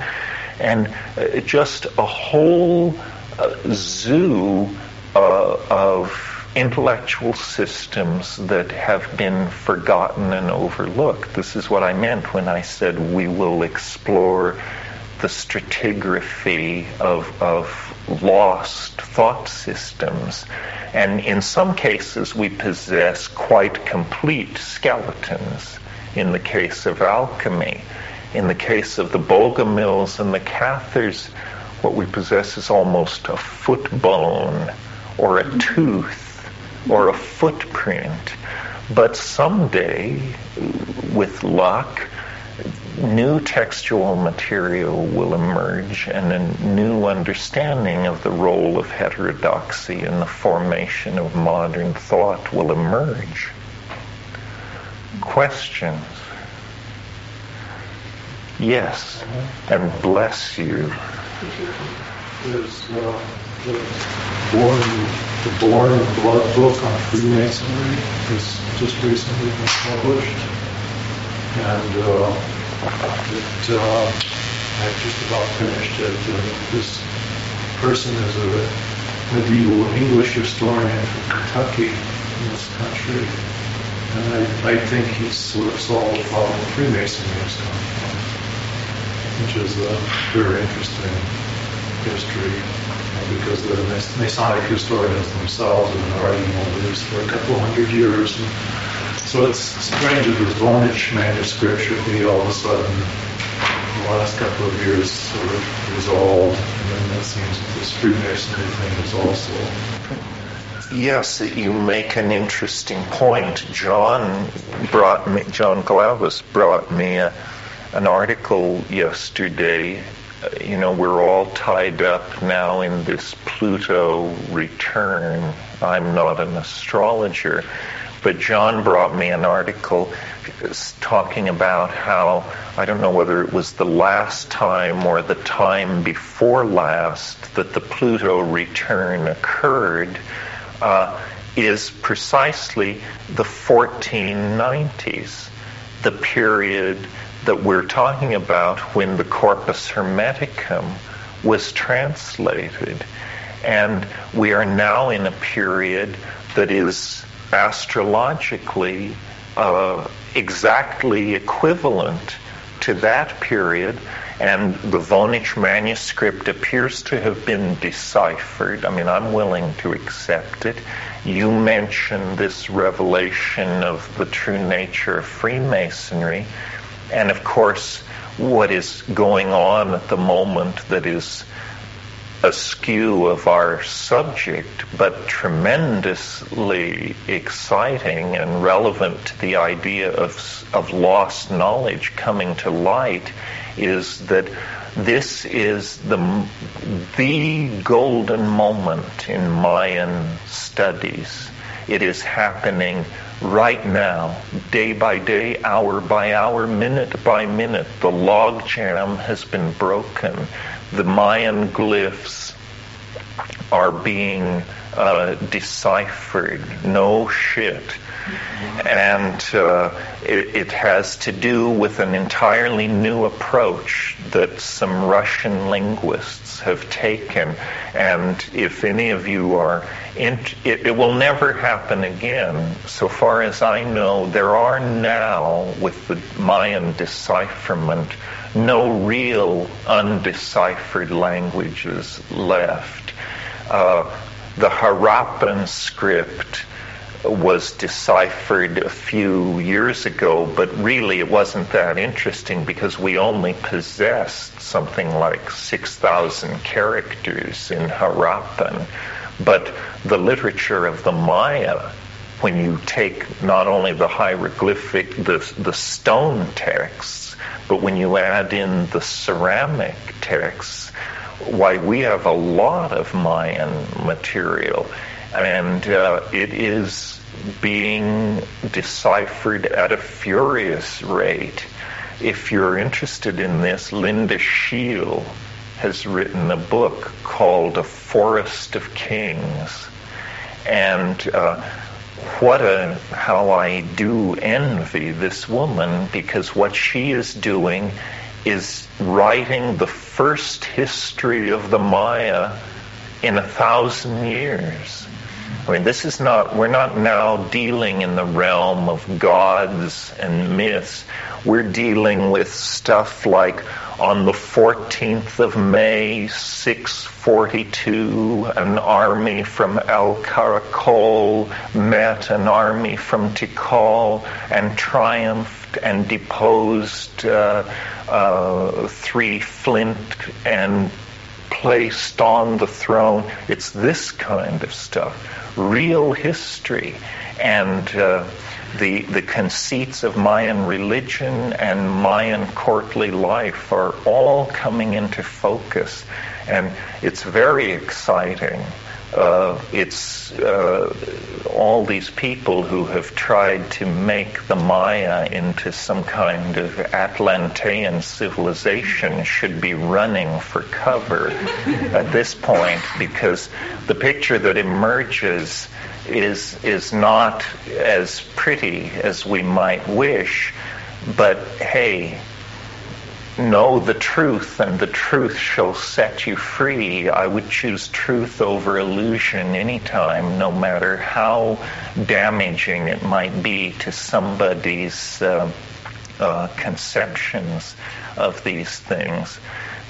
and uh, just a whole uh, zoo of intellectual systems that have been forgotten and overlooked. This is what I meant when I said we will explore the stratigraphy of, of lost thought systems. And in some cases, we possess quite complete skeletons. In the case of alchemy, in the case of the Bogomils and the Cathars, what we possess is almost a foot bone or a tooth or a footprint. But someday, with luck, new textual material will emerge and a new understanding of the role of heterodoxy in the formation of modern thought will emerge. Questions? Yes, and bless you. There's uh, the born the born in blood book on Freemasonry has just recently been published, and uh, it uh, I just about finished it. Uh, this person is a medieval English historian from Kentucky in this country, and I, I think he's sort of solved how Freemasonry has come from, which is a very interesting history uh, because the Masonic historians themselves have been writing on this for a couple hundred years. And so it's strange that this Voynich manuscript should be all of a sudden, the last couple of years, sort of resolved. And then it seems that this Freemasonry thing is also. Yes, you make an interesting point. John brought me, John Glavis brought me a, an article yesterday you know, we're all tied up now in this Pluto return. I'm not an astrologer, but John brought me an article talking about how, I don't know whether it was the last time or the time before last that the Pluto return occurred, uh, is precisely the 1490s, the period that we're talking about when the Corpus Hermeticum was translated. And we are now in a period that is astrologically uh, exactly equivalent to that period. And the Voynich manuscript appears to have been deciphered. I mean, I'm willing to accept it. You mentioned this revelation of the true nature of Freemasonry. And of course, what is going on at the moment that is askew of our subject, but tremendously exciting and relevant to the idea of, of lost knowledge coming to light, is that this is the, the golden moment in Mayan studies. It is happening right now, day by day, hour by hour, minute by minute, the logjam has been broken. The Mayan glyphs are being uh, deciphered. No shit. And uh, it, it, has to do with an entirely new approach that some Russian linguists have taken. And if any of you are, in, it, it will never happen again. So far as I know, there are now, with the Mayan decipherment, no real undeciphered languages left. Uh, the Harappan script was deciphered a few years ago, but really it wasn't that interesting because we only possessed something like 6,000 characters in Harappan. But the literature of the Maya, when you take not only the hieroglyphic, the, the stone texts, but when you add in the ceramic texts, why we have a lot of Mayan material and uh, it is being deciphered at a furious rate. If you're interested in this, Linda Schele has written a book called A Forest of Kings. And uh, what a how I do envy this woman because what she is doing is writing the first history of the Maya in a thousand years. I mean, this is not, we're not now dealing in the realm of gods and myths. We're dealing with stuff like on the 14th of May, 642, an army from El Caracol met an army from Tikal and triumphed and deposed uh, uh, three flint and placed on the throne. It's this kind of stuff, real history, and uh, the the conceits of Mayan religion and Mayan courtly life are all coming into focus, and it's very exciting. Uh, it's uh, all these people who have tried to make the Maya into some kind of Atlantean civilization should be running for cover at this point because the picture that emerges is is not as pretty as we might wish, but hey, know the truth and the truth shall set you free. I would choose truth over illusion anytime, no matter how damaging it might be to somebody's uh, uh, conceptions of these things.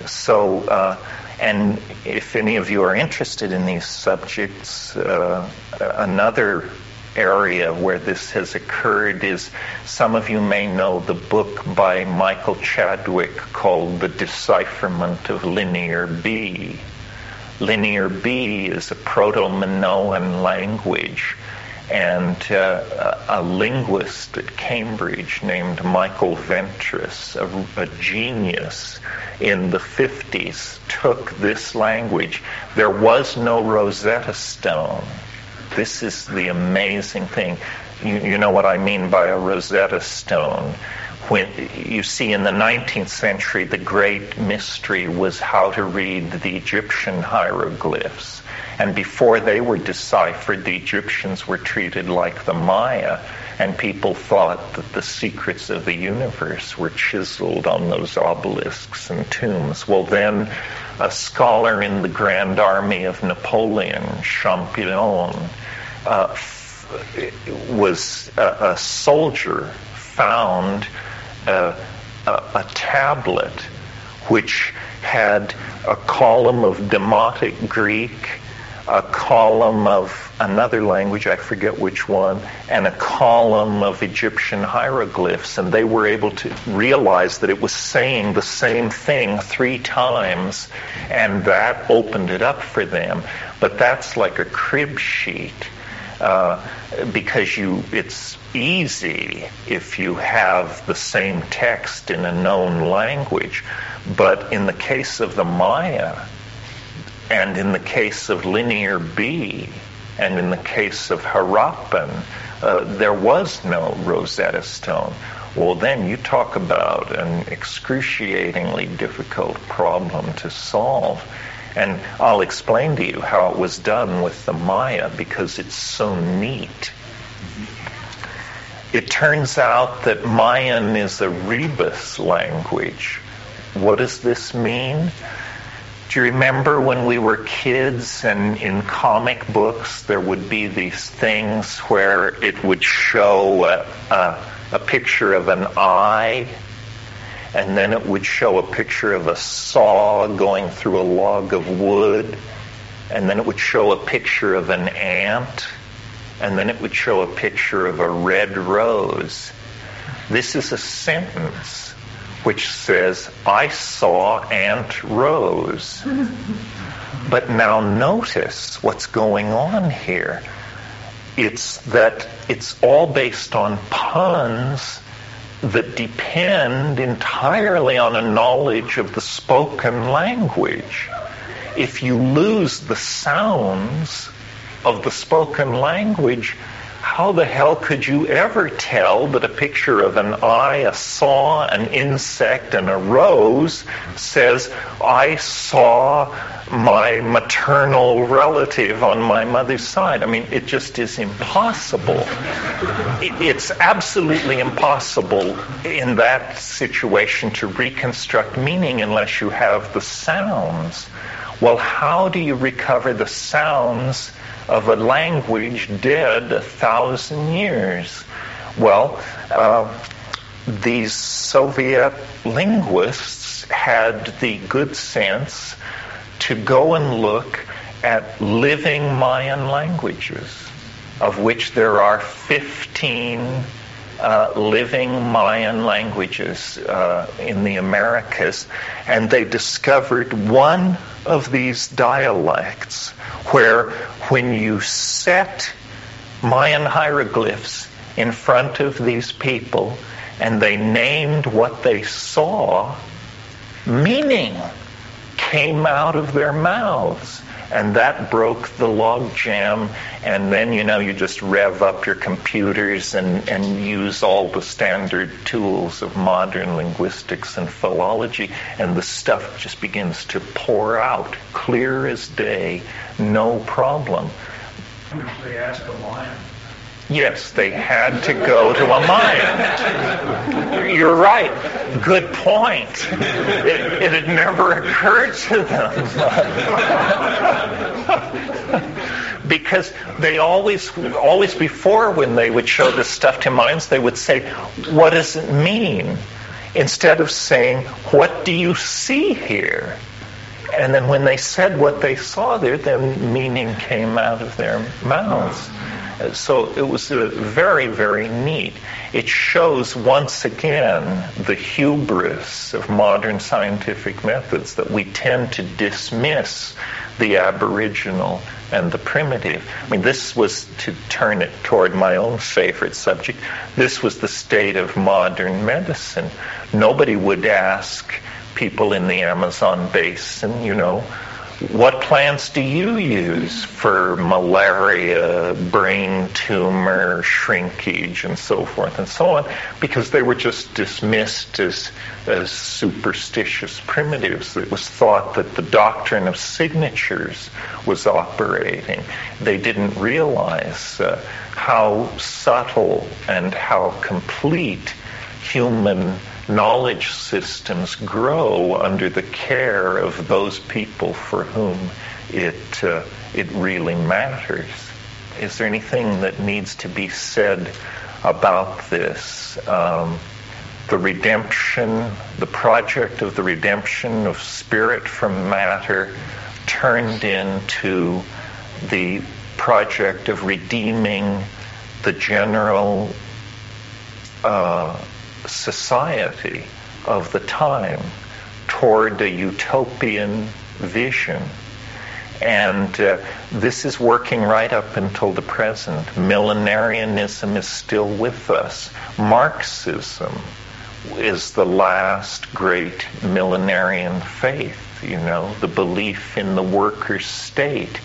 So, uh, and if any of you are interested in these subjects, uh, another area where this has occurred is some of you may know the book by Michael Chadwick called The Decipherment of Linear B. Linear B is a Proto-Minoan language and uh, a linguist at Cambridge named Michael Ventris, a, a, genius in the 50s, took this language. There was no Rosetta Stone this is the amazing thing. You, you know what I mean by a Rosetta Stone. When you see in the 19th century, the great mystery was how to read the Egyptian hieroglyphs. And before they were deciphered, the Egyptians were treated like the Maya, and people thought that the secrets of the universe were chiseled on those obelisks and tombs. Well, then a scholar in the Grand Army of Napoleon, Champollion, uh, was a, a, soldier found a, a, a tablet which had a column of Demotic Greek, a column of another language, I forget which one, and a column of Egyptian hieroglyphs. And they were able to realize that it was saying the same thing three times, and that opened it up for them. But that's like a crib sheet uh, because you it's easy if you have the same text in a known language. But in the case of the Maya, and in the case of Linear B, and in the case of Harappan, uh, there was no Rosetta Stone. Well, then you talk about an excruciatingly difficult problem to solve. And I'll explain to you how it was done with the Maya because it's so neat. it turns out that Mayan is a rebus language. What does this mean? Do you remember when we were kids and in comic books there would be these things where it would show a, a, a picture of an eye and then it would show a picture of a saw going through a log of wood and then it would show a picture of an ant and then it would show a picture of a red rose. This is a sentence which says, I saw Aunt Rose. but now notice what's going on here. It's that it's all based on puns that depend entirely on a knowledge of the spoken language. If you lose the sounds of the spoken language, how the hell could you ever tell that a picture of an eye, a saw, an insect, and a rose says, I saw my maternal relative on my mother's side? I mean, it just is impossible. It's absolutely impossible in that situation to reconstruct meaning unless you have the sounds. Well, how do you recover the sounds of a language dead a thousand years. Well, uh, these Soviet linguists had the good sense to go and look at living Mayan languages, of which there are 15 uh, living Mayan languages uh, in the Americas, and they discovered one of these dialects where when you set Mayan hieroglyphs in front of these people and they named what they saw, meaning came out of their mouths and that broke the log jam. And then you know you just rev up your computers and, and use all the standard tools of modern linguistics and philology. And the stuff just begins to pour out clear as day. No problem. Ask a Mayan Yes, they had to go to a Mayan. You're right. Good point. It, it had never occurred to them. because they always, always before when they would show this stuff to Mayans, they would say, what does it mean? Instead of saying, what do you see here? And then when they said what they saw there, then meaning came out of their mouths. So it was uh, very, very neat. It shows once again the hubris of modern scientific methods that we tend to dismiss the aboriginal and the primitive. I mean, this was to turn it toward my own favorite subject. This was the state of modern medicine. Nobody would ask people in the Amazon basin, you know, what plants do you use for malaria, brain tumor, shrinkage, and so forth and so on? Because they were just dismissed as, as superstitious primitives. It was thought that the doctrine of signatures was operating. They didn't realize uh, how subtle and how complete human knowledge systems grow under the care of those people for whom it, uh, it really matters. Is there anything that needs to be said about this? Um, the redemption, the project of the redemption of spirit from matter turned into the project of redeeming the general uh, society of the time toward a utopian vision. And uh, this is working right up until the present. Millenarianism is still with us. Marxism is the last great millenarian faith, you know, the belief in the worker state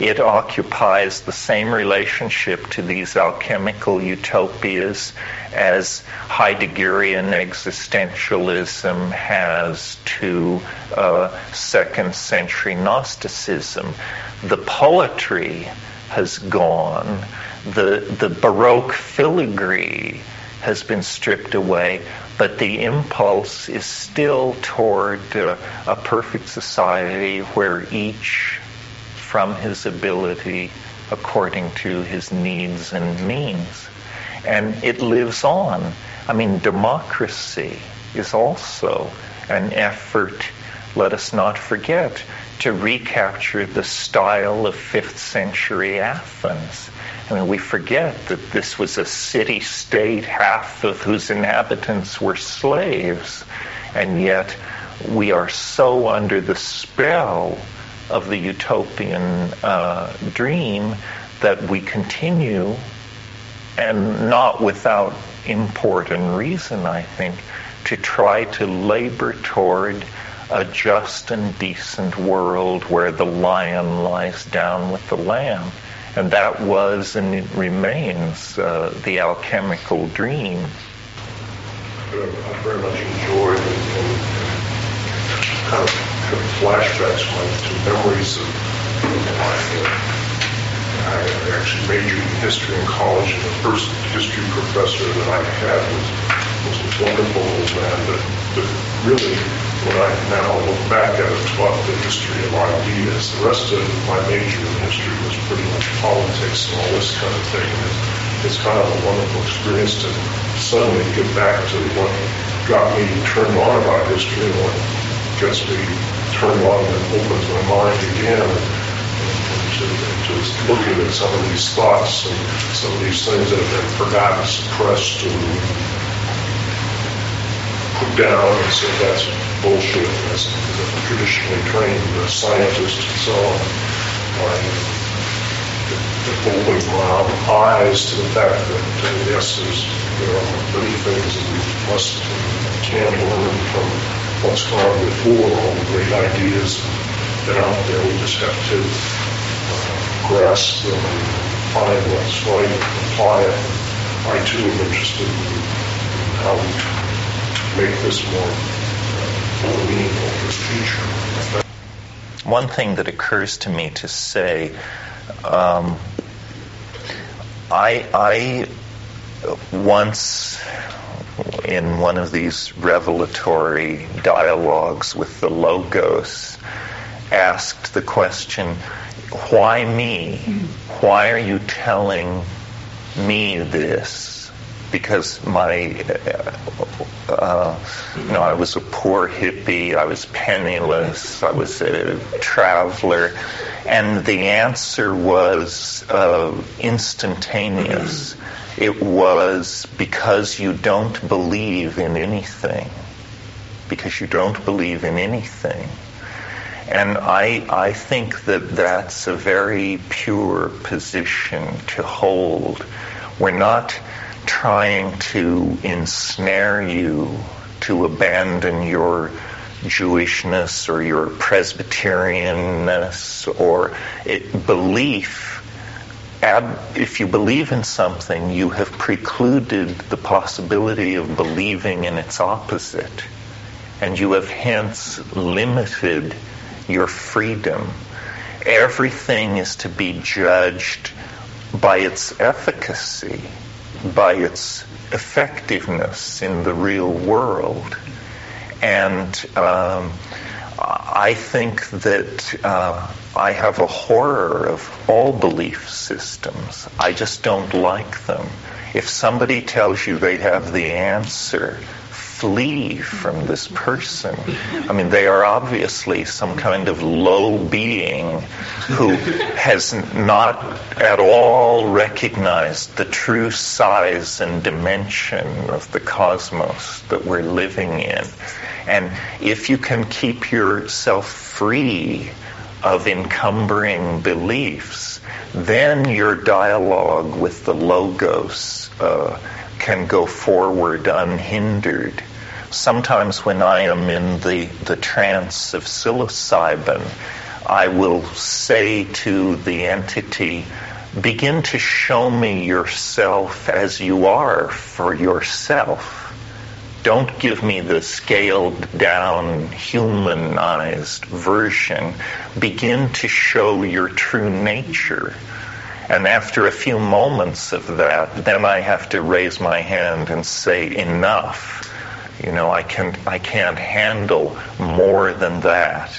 it occupies the same relationship to these alchemical utopias as Heideggerian existentialism has to uh, second century Gnosticism. The poetry has gone, The, the Baroque filigree has been stripped away, but the impulse is still toward uh, a perfect society where each, from his ability, according to his needs and means. And it lives on. I mean, democracy is also an effort, let us not forget, to recapture the style of 5th century Athens. I mean, we forget that this was a city state, half of whose inhabitants were slaves, and yet we are so under the spell of the utopian uh, dream that we continue, and not without import and reason, I think, to try to labor toward a just and decent world where the lion lies down with the lamb. And that was and it remains uh, the alchemical dream. I very much enjoyed and flashbacks to memories of my I actually majored in history in college, and the first history professor that I had was, was a wonderful old man that, that really when I now look back at it, taught the history of ideas. The rest of my major in history was pretty much politics and all this kind of thing. And it's kind of a wonderful experience to suddenly get back to what got me turned on about history and what gets me turned on and opens my mind again. To, just looking at some of these thoughts and some of these things that have been forgotten, suppressed, and put down and said that's bullshit as, a traditionally trained scientist and so on. I'm opening my eyes to the fact that uh, yes, there's, there are many things that we must and can learn from what's gone before, all the great ideas that are out there. We just have to uh, grasp them and find what's right and apply it. I too am interested in, in how we make this more uh, more meaningful for the future. one thing that occurs to me to say, um, I, I once in one of these revelatory dialogues with the Logos asked the question, why me? Why are you telling me this? because my, uh, you know, I was a poor hippie, I was penniless, I was a traveler, and the answer was uh, instantaneous. It was because you don't believe in anything. Because you don't believe in anything. And I, I think that that's a very pure position to hold. We're not trying to ensnare you to abandon your Jewishness or your Presbyterianness or it, belief. If you believe in something, you have precluded the possibility of believing in its opposite. And you have hence limited your freedom. Everything is to be judged by its efficacy by its effectiveness in the real world. And um, I think that uh, I have a horror of all belief systems. I just don't like them. If somebody tells you they have the answer, flee from this person. I mean, they are obviously some kind of low being who has not at all recognized the true size and dimension of the cosmos that we're living in. And if you can keep yourself free of encumbering beliefs, then your dialogue with the Logos uh, can go forward unhindered sometimes when I am in the, the trance of psilocybin, I will say to the entity, begin to show me yourself as you are for yourself. Don't give me the scaled down, humanized version. Begin to show your true nature. And after a few moments of that, then I have to raise my hand and say, enough. You know, I, can, I can't handle more than that.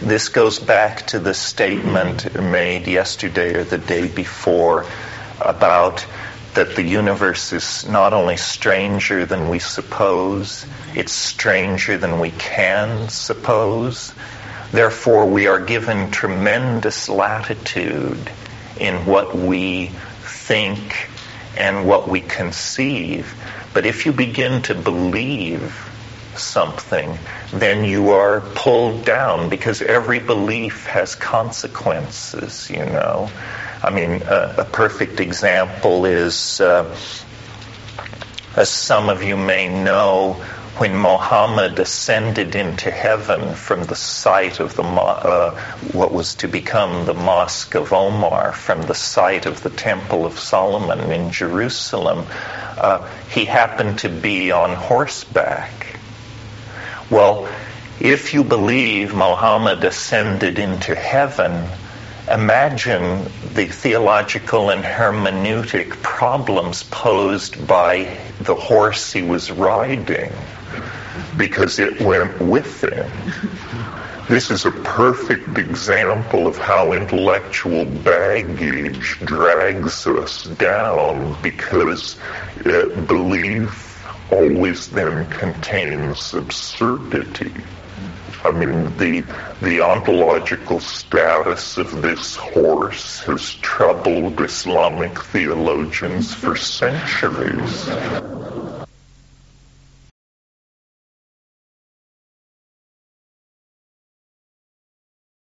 This goes back to the statement made yesterday or the day before about that the universe is not only stranger than we suppose, it's stranger than we can suppose. Therefore, we are given tremendous latitude in what we think and what we conceive. But if you begin to believe something, then you are pulled down because every belief has consequences, you know. I mean, uh, a perfect example is, uh, as some of you may know, when Muhammad ascended into heaven from the site of the uh, what was to become the Mosque of Omar, from the site of the Temple of Solomon in Jerusalem, uh, he happened to be on horseback. Well, if you believe Muhammad ascended into heaven, imagine the theological and hermeneutic problems posed by the horse he was riding because it went with them. This is a perfect example of how intellectual baggage drags us down because uh, belief always then contains absurdity. I mean, the, the ontological status of this horse has troubled Islamic theologians for centuries.